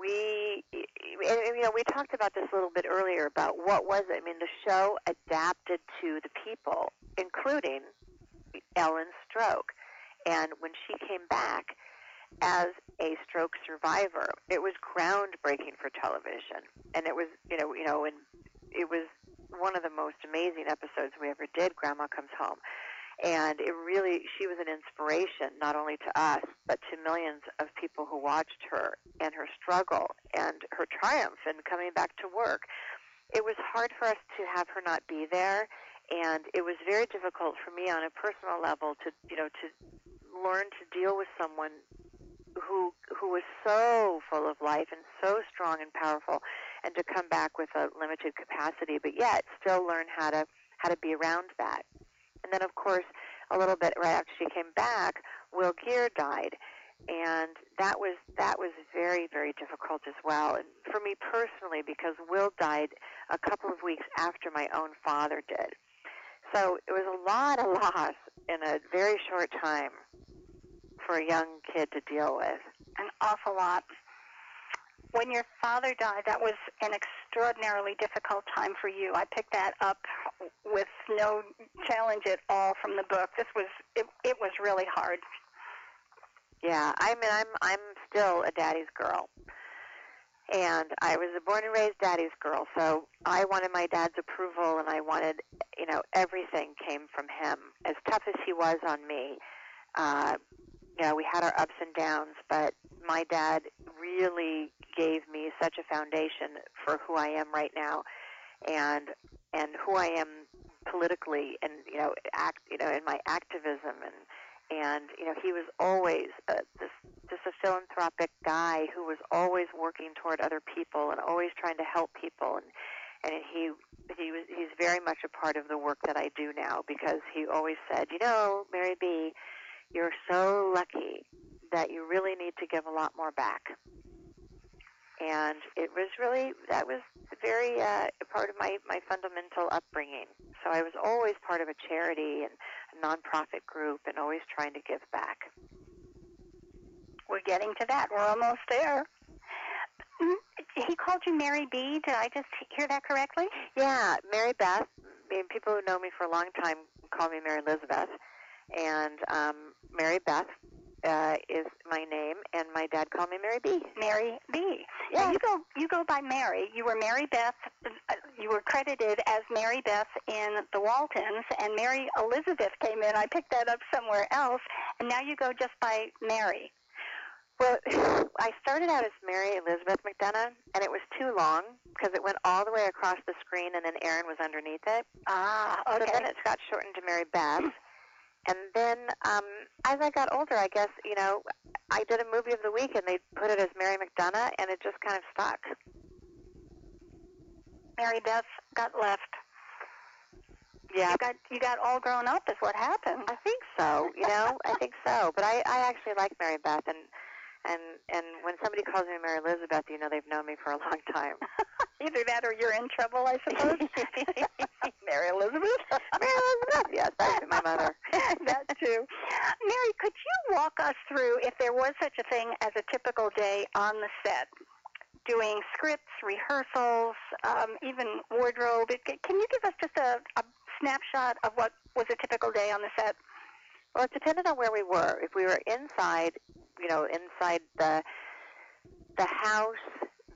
We, and, and, you know, we talked about this a little bit earlier about what was it. I mean, the show adapted to the people, including Ellen's stroke. And when she came back as a stroke survivor, it was groundbreaking for television. And it was, you know, you know, and it was one of the most amazing episodes we ever did. Grandma comes home, and it really she was an inspiration not only to us but to millions of people who watched her and her struggle and her triumph in coming back to work. It was hard for us to have her not be there, and it was very difficult for me on a personal level to you know to learn to deal with someone who who was so full of life and so strong and powerful and to come back with a limited capacity but yet still learn how to how to be around that. And then of course a little bit right after she came back will geer died. And that was that was very very difficult as well. And for me personally because will died a couple of weeks after my own father did. So it was a lot of loss in a very short time for a young kid to deal with. An awful lot. When your father died, that was an extraordinarily difficult time for you. I picked that up with no challenge at all from the book. This was it, it was really hard. Yeah, I mean I'm I'm still a daddy's girl. And I was a born and raised daddy's girl, so I wanted my dad's approval and I wanted, you know, everything came from him. As tough as he was on me, uh, know, we had our ups and downs, but my dad really gave me such a foundation for who I am right now, and and who I am politically, and you know, act, you know, in my activism, and and you know, he was always uh, this just a philanthropic guy who was always working toward other people and always trying to help people, and and he he was he's very much a part of the work that I do now because he always said, you know, Mary B you're so lucky that you really need to give a lot more back. And it was really, that was very uh, part of my, my fundamental upbringing. So I was always part of a charity and a nonprofit group and always trying to give back. We're getting to that. We're almost there. Mm-hmm. He called you Mary B. Did I just hear that correctly? Yeah, Mary Beth. I mean, people who know me for a long time call me Mary Elizabeth and um, Mary Beth uh, is my name, and my dad called me Mary B. Mary B. Yeah. Now you go you go by Mary. You were Mary Beth. Uh, you were credited as Mary Beth in the Waltons, and Mary Elizabeth came in. I picked that up somewhere else, and now you go just by Mary. Well, I started out as Mary Elizabeth McDonough, and it was too long because it went all the way across the screen, and then Erin was underneath it. Ah, okay. So then it got shortened to Mary Beth. And then um, as I got older, I guess, you know, I did a movie of the week and they put it as Mary McDonough and it just kind of stuck. Mary Beth got left. Yeah. You got you got all grown up is what happened. I think so, you know, I think so. But I, I actually like Mary Beth and and and when somebody calls me Mary Elizabeth, you know they've known me for a long time. Either that or you're in trouble, I suppose. Mary Elizabeth? Mary Elizabeth, yes, that's my mother. that too. Mary, could you walk us through if there was such a thing as a typical day on the set? Doing scripts, rehearsals, um, even wardrobe. Can you give us just a, a snapshot of what was a typical day on the set? Well, it depended on where we were. If we were inside, you know, inside the the house,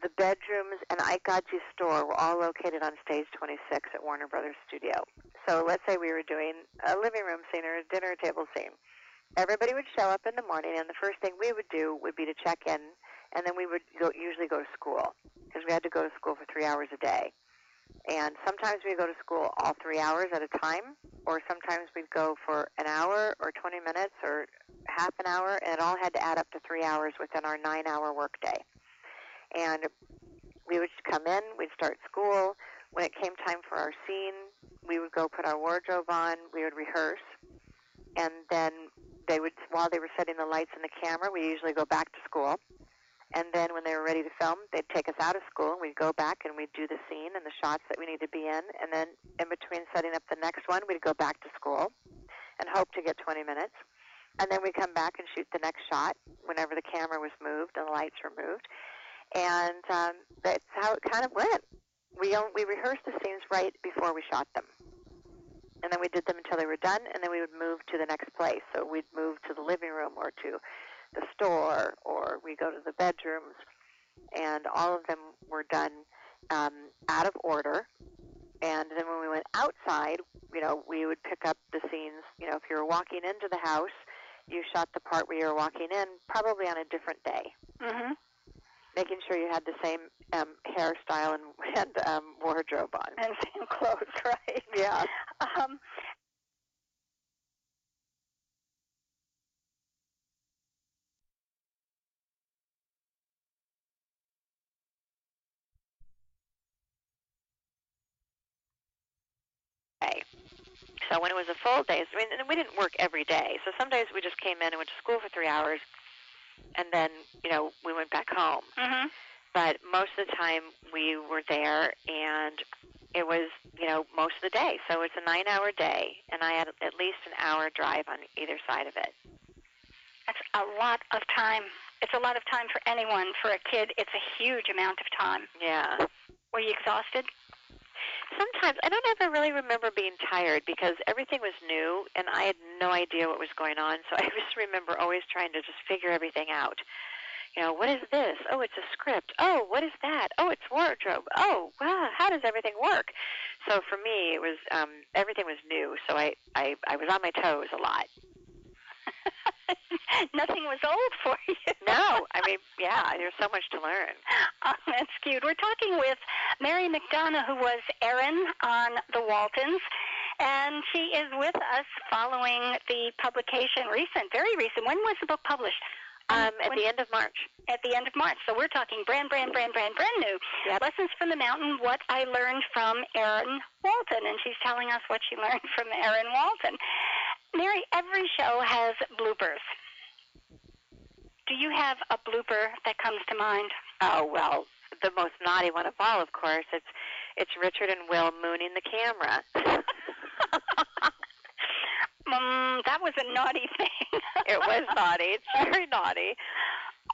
the bedrooms, and Ike Godsey store were all located on stage 26 at Warner Brothers Studio. So let's say we were doing a living room scene or a dinner table scene. everybody would show up in the morning, and the first thing we would do would be to check in, and then we would go, usually go to school because we had to go to school for three hours a day. And sometimes we go to school all three hours at a time, or sometimes we'd go for an hour or 20 minutes or half an hour, and it all had to add up to three hours within our nine-hour workday. And we would come in, we'd start school. When it came time for our scene, we would go put our wardrobe on, we would rehearse, and then they would, while they were setting the lights and the camera, we usually go back to school. And then when they were ready to film, they'd take us out of school and we'd go back and we'd do the scene and the shots that we need to be in. And then in between setting up the next one, we'd go back to school and hope to get 20 minutes. And then we'd come back and shoot the next shot whenever the camera was moved and the lights were moved. And um, that's how it kind of went. We, we rehearsed the scenes right before we shot them and then we did them until they were done, and then we would move to the next place. So we'd move to the living room or to the store, or we go to the bedrooms, and all of them were done um, out of order. And then when we went outside, you know, we would pick up the scenes. You know, if you were walking into the house, you shot the part where you were walking in, probably on a different day. Mm-hmm. Making sure you had the same um, hairstyle and, and um, wardrobe on. And same clothes, right? Yeah. Um, day. So when it was a full day, I mean, and we didn't work every day. So some days we just came in and went to school for three hours, and then you know we went back home. mm-hmm. But most of the time we were there, and it was you know most of the day. So it's a nine-hour day, and I had at least an hour drive on either side of it. That's a lot of time. It's a lot of time for anyone. For a kid, it's a huge amount of time. Yeah. Were you exhausted? Sometimes I don't ever really remember being tired because everything was new and I had no idea what was going on. So I just remember always trying to just figure everything out. You know, what is this? Oh, it's a script. Oh, what is that? Oh, it's wardrobe. Oh, wow, how does everything work? So for me, it was um, everything was new. So I, I I was on my toes a lot. Nothing was old for you. No, I mean, yeah, there's so much to learn. Oh, that's cute. We're talking with Mary McDonough, who was Erin on The Waltons, and she is with us following the publication, recent, very recent. When was the book published? Um, at When- the end of March. At the end of March. So we're talking brand, brand, brand, brand, brand new. Yep. Lessons from the Mountain, what I learned from Erin Walton. And she's telling us what she learned from Erin Walton. Mary, every show has bloopers. Do you have a blooper that comes to mind? Oh well, the most naughty one of all, of course. It's it's Richard and Will mooning the camera. Um, that was a naughty thing. it was naughty. It's very naughty.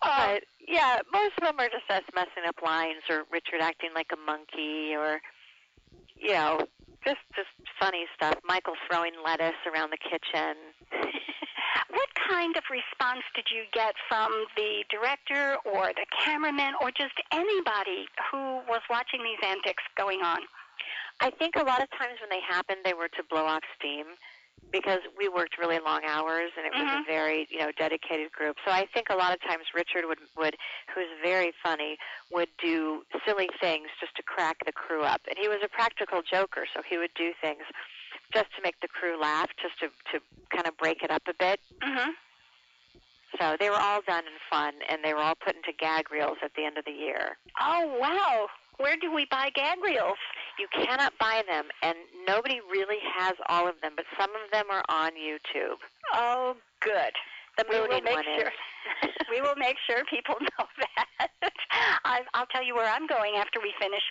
Oh, But yeah, most of them are just us messing up lines, or Richard acting like a monkey, or you know, just just funny stuff. Michael throwing lettuce around the kitchen. what kind of response did you get from the director or the cameraman or just anybody who was watching these antics going on? I think a lot of times when they happened, they were to blow off steam because we worked really long hours and it was Mhm. a very you know dedicated group. So I think a lot of times Richard would would who's very funny would do silly things just to crack the crew up, and he was a practical joker, so he would do things just to make the crew laugh, just to to kind of break it up a bit. Mm-hmm. So they were all done in fun, and they were all put into gag reels at the end of the year. Oh, wow. Where do we buy gag reels? You cannot buy them, and nobody really has all of them, but some of them are on YouTube. Oh, good. The We will make sure. we will make sure people know that. I, I'll tell you where I'm going after we finish.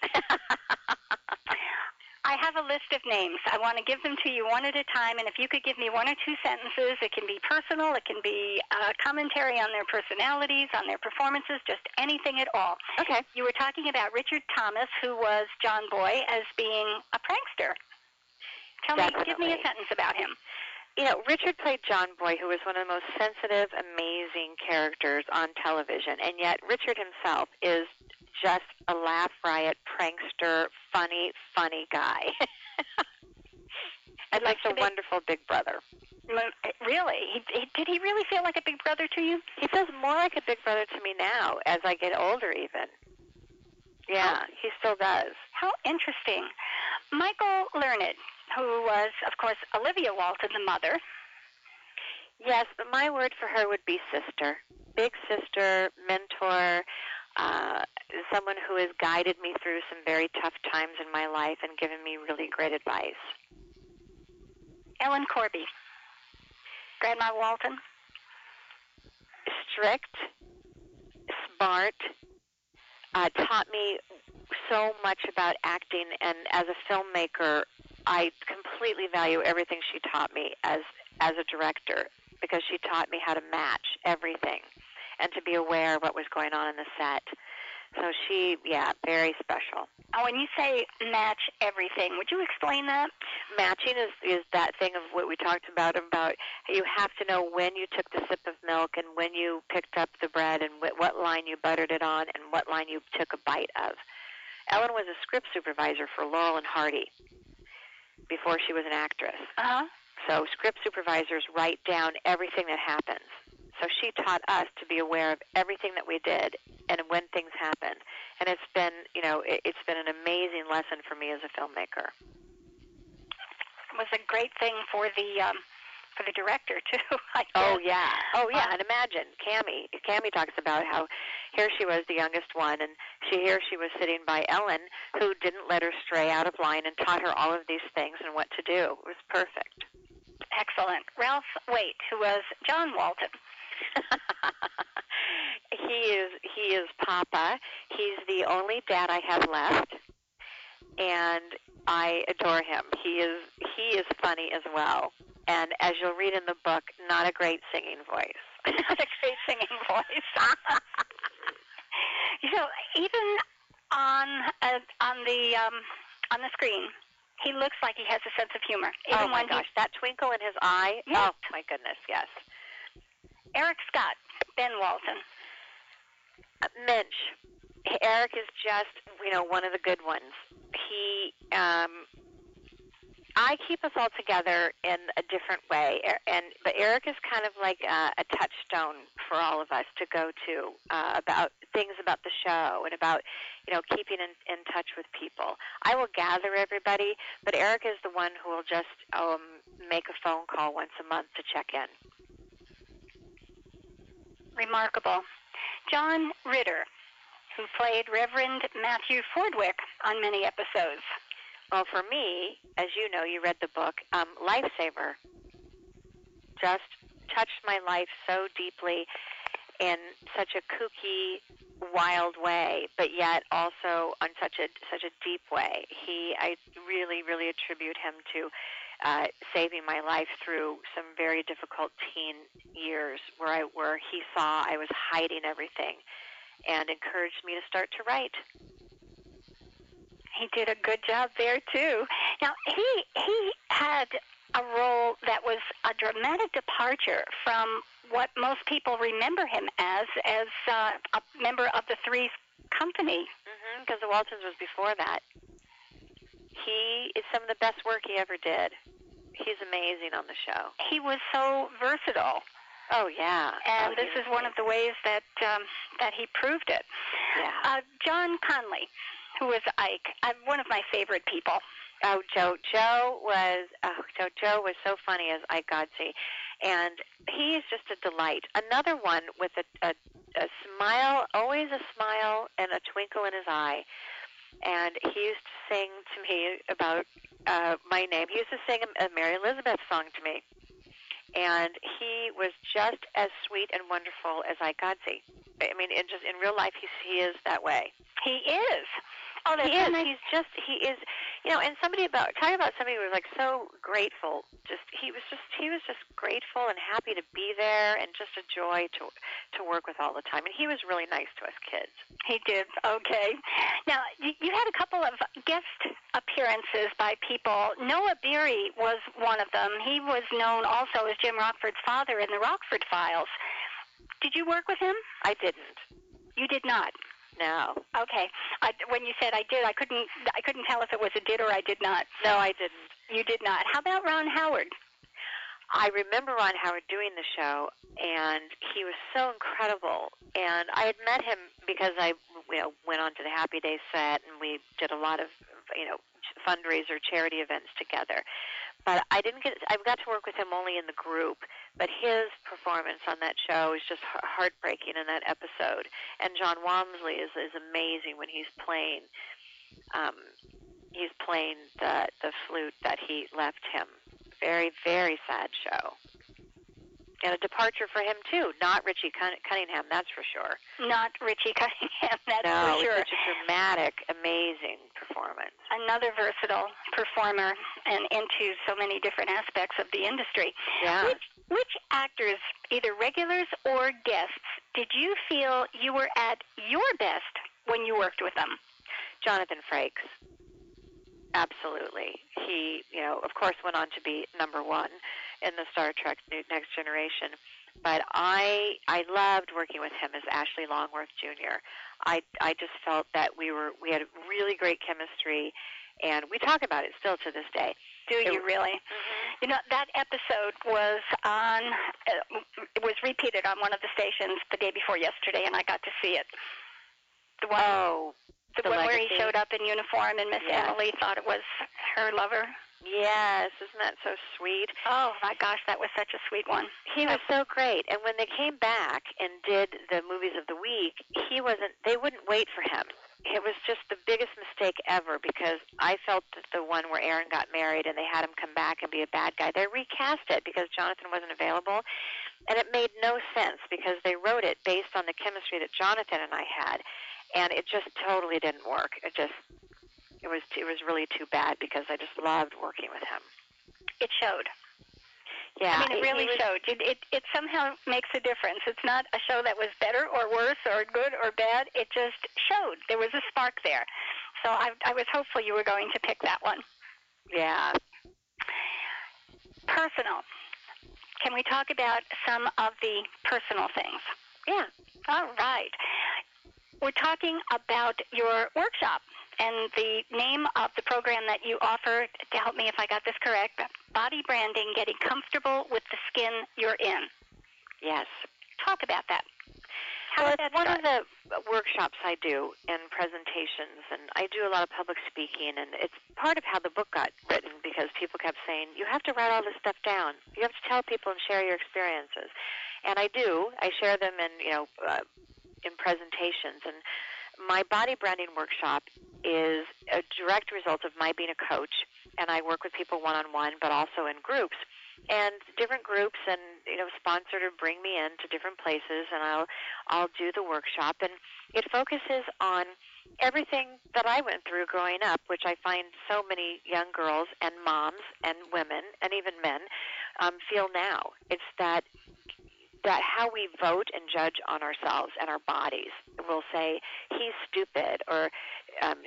I have a list of names. I want to give them to you one at a time, and if you could give me one or two sentences, it can be personal, it can be uh, commentary on their personalities, on their performances, just anything at all. okay. You were talking about Richard Thomas, who was John Boy, as being a prankster. Tell me, give me a sentence about him. You know, Richard played John Boy, who was one of the most sensitive, amazing characters on television, and yet Richard himself is just a laugh riot, prankster, funny, funny guy. and like a wonderful big brother. Really? He, he, did he really feel like a big brother to you? He feels more like a big brother to me now as I get older, even. Yeah, he still does. How interesting. Michael Learned, who was, of course, Olivia Walton, the mother. Yes, but my word for her would be sister. Big sister, mentor, uh, someone who has guided me through some very tough times in my life and given me really great advice. Ellen Corby. Grandma Walton. Strict, smart, uh, taught me so much about acting, and as a filmmaker, I completely value everything she taught me as as a director because she taught me how to match everything and to be aware of what was going on in the set. So she, yeah, very special. Oh, when you say match everything, would you explain that? Matching is is that thing of what we talked about about you have to know when you took the sip of milk and when you picked up the bread and wh- what line you buttered it on and what line you took a bite of. Ellen was a script supervisor for Laurel and Hardy before she was an actress. Uh huh. So script supervisors write down everything that happens. So she taught us to be aware of everything that we did and when things happened. And it's been, you know, it, it's been an amazing lesson for me as a filmmaker. It was a great thing for the um, for the director too. I Oh yeah, oh yeah. Uh, And imagine Kami. Kami talks about how here she was, the youngest one, and she here she was sitting by Ellen, who didn't let her stray out of line and taught her all of these things and what to do. It was perfect. Excellent. Ralph Waite, who was John Walton. he is he is Papa. He's the only dad I have left, and I adore him. He is he is funny as well, and as you'll read in the book, not a great singing voice. Not a great singing voice. you know, even on uh, on the um, on the screen, he looks like he has a sense of humor. Even oh my gosh, that twinkle in his eye! Yes. Oh my goodness, yes. Eric Scott, Ben Walton. Uh, Minch, Eric is just you know one of the good ones. He, um, I keep us all together in a different way, and but Eric is kind of like a, a touchstone for all of us to go to uh, about things about the show and about you know keeping in, in touch with people. I will gather everybody, but Eric is the one who will just um, make a phone call once a month to check in. Remarkable. John Ritter, who played Reverend Matthew Fordwick on many episodes. Well, for me, as you know, you read the book, um, Lifesaver just touched my life so deeply in such a kooky, wild way, but yet also on such a such a deep way. He, I really, really attribute him to uh, saving my life through some very difficult teen years, where I where he saw I was hiding everything, and encouraged me to start to write. He did a good job there too. Now he he had a role that was a dramatic departure from what most people remember him as as uh, a member of the Three's Company. Because the Waltons was before that. He is some of the best work he ever did. He's amazing on the show. He was so versatile, Oh yeah. and oh, this he is one of the ways that um, that he proved it. Yeah. Uh, John Conley, who was Ike, uh, one of my favorite people. Oh, Joe. Joe was oh, Joe. Joe was so funny as Ike Godsey, and he is just a delight. Another one with a, a a smile, always a smile and a twinkle in his eye. And he used to sing to me about uh, my name. He used to sing a Mary Elizabeth song to me, and he was just as sweet and wonderful as Ike Godsey. I mean, in just in real life, he's, he is that way. He is. Oh, He is. He's just. He is. You know, and somebody about talking about somebody who was like so grateful. Just he was just he was just grateful and happy to be there, and just a joy to to work with all the time. And he was really nice to us kids. He did. Okay. Now, you had a couple of guest appearances by people. Noah Beery was one of them. He was known also as Jim Rockford's father in the Rockford Files. Did you work with him? I didn't. You did not. No. Okay. I, when you said I did, I couldn't. I couldn't tell if it was a did or I did not. No, I didn't. You did not. How about Ron Howard? I remember Ron Howard doing the show, and he was so incredible. And I had met him because I, you know, went on to the Happy Days set, and we did a lot of, you know, fundraiser charity events together. But I didn't get, I got to work with him only in the group. But his performance on that show is just heartbreaking in that episode. And Jon Walmsley is is amazing when he's playing. Um, he's playing the the flute that he left him very, very sad show. And a departure for him too. Not Richie Cunningham, that's for sure. Not Richie Cunningham, that's no, for sure. No, such a dramatic, amazing performance. Another versatile performer and into so many different aspects of the industry. Yeah. Which, which actors, either regulars or guests, did you feel you were at your best when you worked with them? Jonathan Frakes. Absolutely. He, you know, of course, went on to be number one in the Star Trek Next Generation. But I, I loved working with him as Ashley Longworth Jr. I, I just felt that we were, we had really great chemistry, and we talk about it still to this day. Do you really? Mm-hmm. You know that episode was on, uh, was repeated on one of the stations the day before yesterday, and I got to see it. The one, oh, the, the one legacy. where he showed up in uniform and Miss yes. Emily thought it was her lover. Yes, isn't that so sweet? Oh my gosh, that was such a sweet one. He was so great. And when they came back and did the movies of the week, he wasn't they wouldn't wait for him. It was just the biggest mistake ever because I felt that the one where Erin got married and they had him come back and be a bad guy, they recast it because Jonathan wasn't available. And it made no sense because they wrote it based on the chemistry that Jonathan and I had and it just totally didn't work. It just it was it was really too bad because I just loved working with him. It showed. Yeah, I mean, it really was, showed. It, it it somehow makes a difference. It's not a show that was better or worse or good or bad. It just showed there was a spark there. So I I was hopeful you were going to pick that one. Yeah. Personal. Can we talk about some of the personal things? Yeah. All right. We're talking about your workshop and the name of the program that you offer, to help me if I got this correct, Body Branding, Getting Comfortable with the Skin You're In. Yes. Talk about that. How well, it's one start? of the workshops I do and presentations, and I do a lot of public speaking, and it's part of how the book got written because people kept saying, you have to write all this stuff down. You have to tell people and share your experiences. And I do. I share them in, you know, uh, in presentations. And my body branding workshop is a direct result of my being a coach, and I work with people one on one, but also in groups. And different groups and you know sponsor to bring me in to different places, and I'll I'll do the workshop, and it focuses on everything that I went through growing up, which I find so many young girls and moms and women and even men um, feel now. It's that that how we vote and judge on ourselves and our bodies. We'll say he's stupid or um,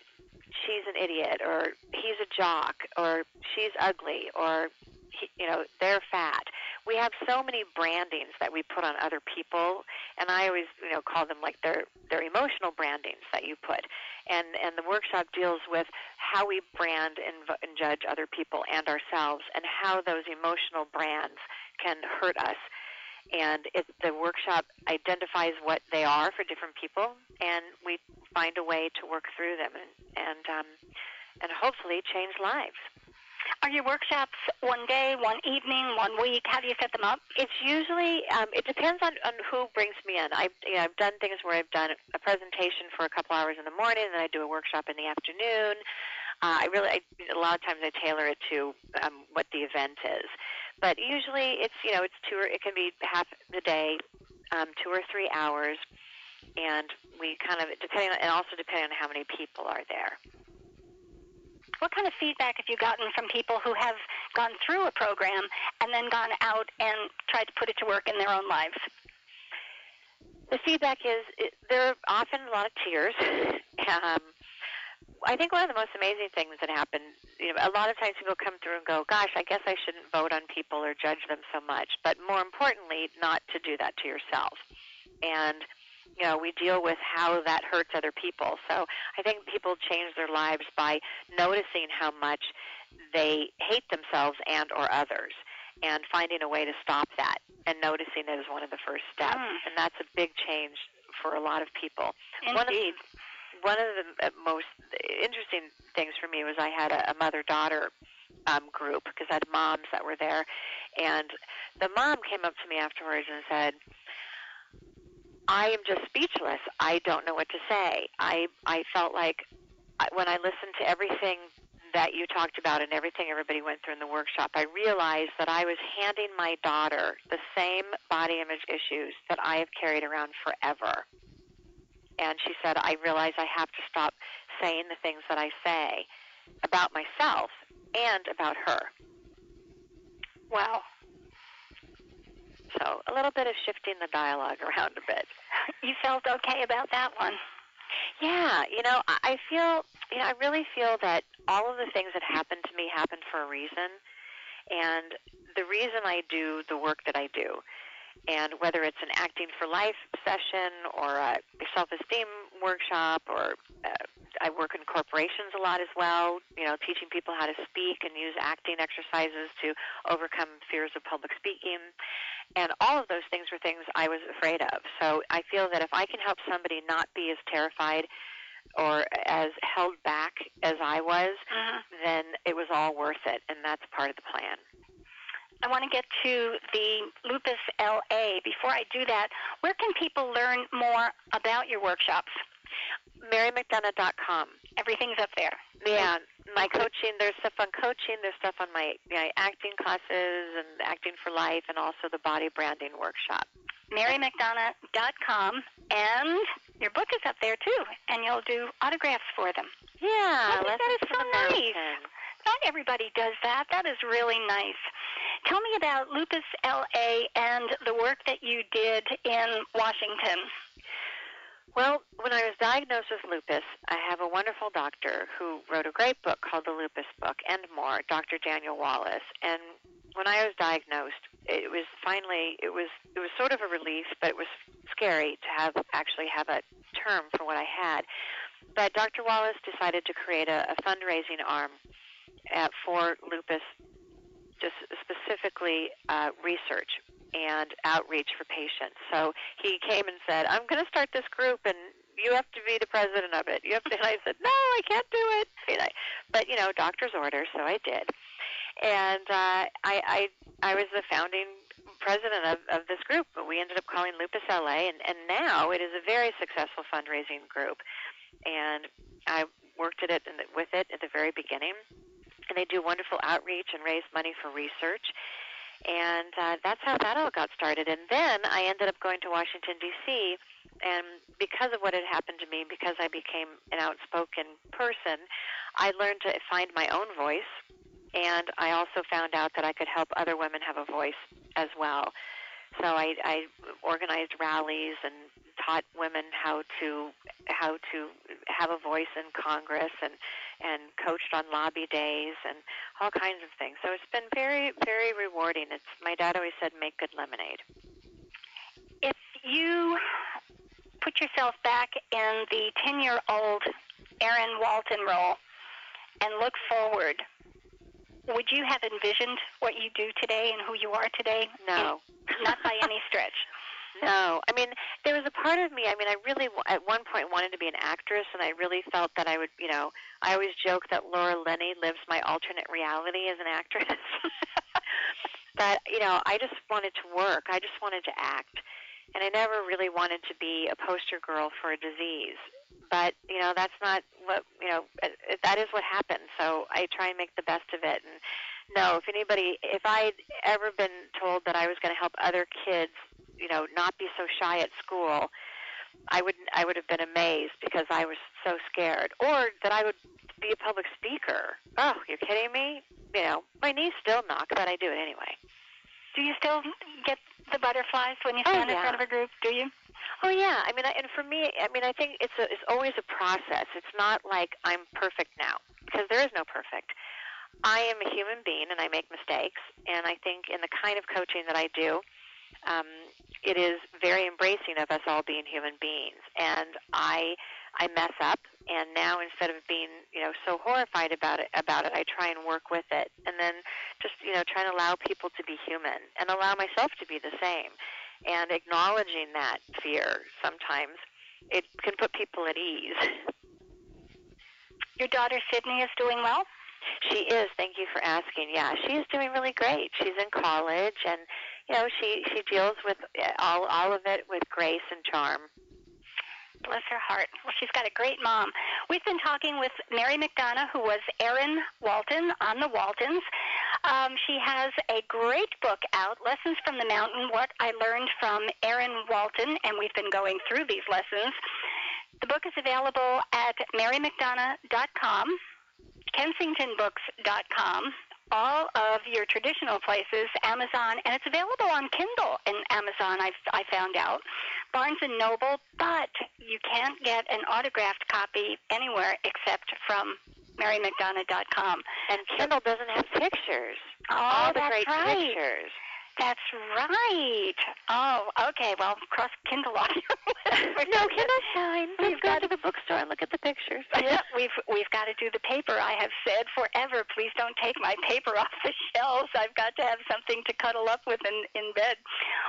she's an idiot or he's a jock or she's ugly or he, you know they're fat. We have so many brandings that we put on other people, and I always you know call them like their their emotional brandings that you put. And and the workshop deals with how we brand and, and judge other people and ourselves, and how those emotional brands can hurt us and it, the workshop identifies what they are for different people, and we find a way to work through them and and um, and hopefully change lives. Are your workshops one day, one evening, one week? How do you set them up? It's usually um, it depends on, on who brings me in. I've you know, I've done things where I've done a presentation for a couple hours in the morning, and then I do a workshop in the afternoon. Uh, I really I, a lot of times I tailor it to um, what the event is. But usually it's you know it's two or it can be half the day, um, two or three hours, and we kind of depending on, and also depending on how many people are there. What kind of feedback have you gotten from people who have gone through a program and then gone out and tried to put it to work in their own lives? The feedback is it, there are often a lot of tears. um, I think one of the most amazing things that happened, you know, a lot of times people come through and go, gosh, I guess I shouldn't vote on people or judge them so much. But more importantly, not to do that to yourself. And, you know, we deal with how that hurts other people. So I think people change their lives by noticing how much they hate themselves and or others. and finding a way to stop that and noticing it as one of the first steps. Mm. And that's a big change for a lot of people. Indeed. One of, one of the uh, most interesting things for me was I had a, a mother-daughter um, group because I had moms that were there, and the mom came up to me afterwards and said, "I am just speechless. I don't know what to say. I I felt like when I listened to everything that you talked about and everything everybody went through in the workshop, I realized that I was handing my daughter the same body image issues that I have carried around forever." And she said, "I realize I have to stop saying the things that I say about myself and about her." Wow. So a little bit of shifting the dialogue around a bit. You felt okay about that one. Yeah, you know, I feel, you know, I really feel that all of the things that happened to me happened for a reason, and the reason I do the work that I do, and whether it's an acting for life session or a self-esteem workshop, or uh, I work in corporations a lot as well, you know, teaching people how to speak and use acting exercises to overcome fears of public speaking. And all of those things were things I was afraid of. So I feel that if I can help somebody not be as terrified or as held back as I was, Mhm. then it was all worth it. And that's part of the plan. I want to get to the Lupus LA. Before I do that, where can people learn more about your workshops? MaryMcDonough.com. Everything's up there. Yeah, my coaching. There's stuff on coaching. There's stuff on my, my acting classes and acting for life, and also the body branding workshop. MaryMcDonough.com. And your book is up there too, and you'll do autographs for them. Yeah, I think that is so nice. Not everybody does that. That is really nice. Tell me about Lupus LA and the work that you did in Washington. Well, when I was diagnosed with lupus, I have a wonderful doctor who wrote a great book called The Lupus Book and more, Dr. Daniel Wallace. And when I was diagnosed, it was finally it was it was sort of a relief, but it was scary to have actually have a term for what I had. But Dr. Wallace decided to create a, a fundraising arm at, for lupus, just specifically uh, research and outreach for patients. So he came and said, "I'm going to start this group, and you have to be the president of it." You have to. And I said, "No, I can't do it." And I, but you know, doctor's orders, so I did. And uh, I, I, I was the founding president of, of this group. But we ended up calling Lupus LA, and, and now it is a very successful fundraising group. And I worked at it and with it at the very beginning. And they do wonderful outreach and raise money for research and uh, that's how that all got started. And then I ended up going to Washington D.C. And because of what had happened to me, because I became an outspoken person, I learned to find my own voice. And I also found out that I could help other women have a voice as well. So I, I organized rallies and taught women how to how to have a voice in Congress and and coached on lobby days and all kinds of things. So it's been very very rewarding. It's my dad always said make good lemonade. If you put yourself back in the 10 year old Erin Walton role and look forward, would you have envisioned what you do today and who you are today? No. Not by any stretch. No, I mean there was a part of me. I mean, I really at one point wanted to be an actress, and I really felt that I would. You know, I always joke that Laura Linney lives my alternate reality as an actress. but you know, I just wanted to work. I just wanted to act, and I never really wanted to be a poster girl for a disease. But you know, that's not what you know. It, it, that is what happened. So I try and make the best of it. And no, if anybody, if I'd ever been told that I was going to help other kids you know not be so shy at school i would i would have been amazed because i was so scared or that i would be a public speaker oh you're kidding me you know my knees still knock but i do it anyway Do you still get the butterflies when you Oh, stand in front of a group? Do you? Oh yeah. I mean I, and for me i mean i think it's a it's always a process. It's not like i'm perfect now because there is no perfect. I am a human being and i make mistakes and i think in the kind of coaching that i do um, it is very embracing of us all being human beings. And i i mess up and now instead of being you know so horrified about it about it i try and work with it. And then just you know trying to allow people to be human and allow myself to be the same and acknowledging that fear sometimes it can put people at ease your daughter sydney is doing well she is thank you for asking yeah she is doing really great she's in college and you know she she deals with uh, all all of it with grace and charm Bless her heart. Well, she's got a great mom. We've been talking with Mary McDonough, who was Erin Walton on the Waltons. Um, she has a great book out, Lessons from the Mountain What I Learned from Erin Walton, and we've been going through these lessons. The book is available at marymcdonough.com, kensingtonbooks.com, all of your traditional places, Amazon, and it's available on Kindle in Amazon. I've, I found out Barnes and Noble, but you can't get an autographed copy anywhere except from marymcdonough.com. And Kindle doesn't have pictures. Oh, all the that's great right. pictures. That's right. Oh, okay. Well, cross Kindle off your list. no, Kindle's fine. Please We've go got to the bookstore and look at the pictures. yeah, we've we've got to do the paper. I have said forever, please don't take my paper off the shelves. I've got to have something to cuddle up with in in bed.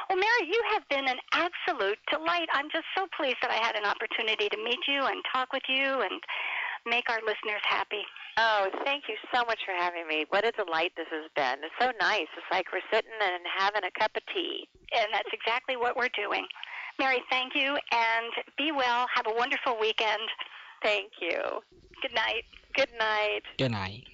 Well, Mary, you have been an absolute delight. I'm just so pleased that I had an opportunity to meet you and talk with you and make our listeners happy. Oh, thank you so much for having me. What a delight this has been. It's so nice. It's like we're sitting and having a cup of tea. And that's exactly what we're doing. Mary, thank you and be well. Have a wonderful weekend. Thank you. Good night. Good night. Good night.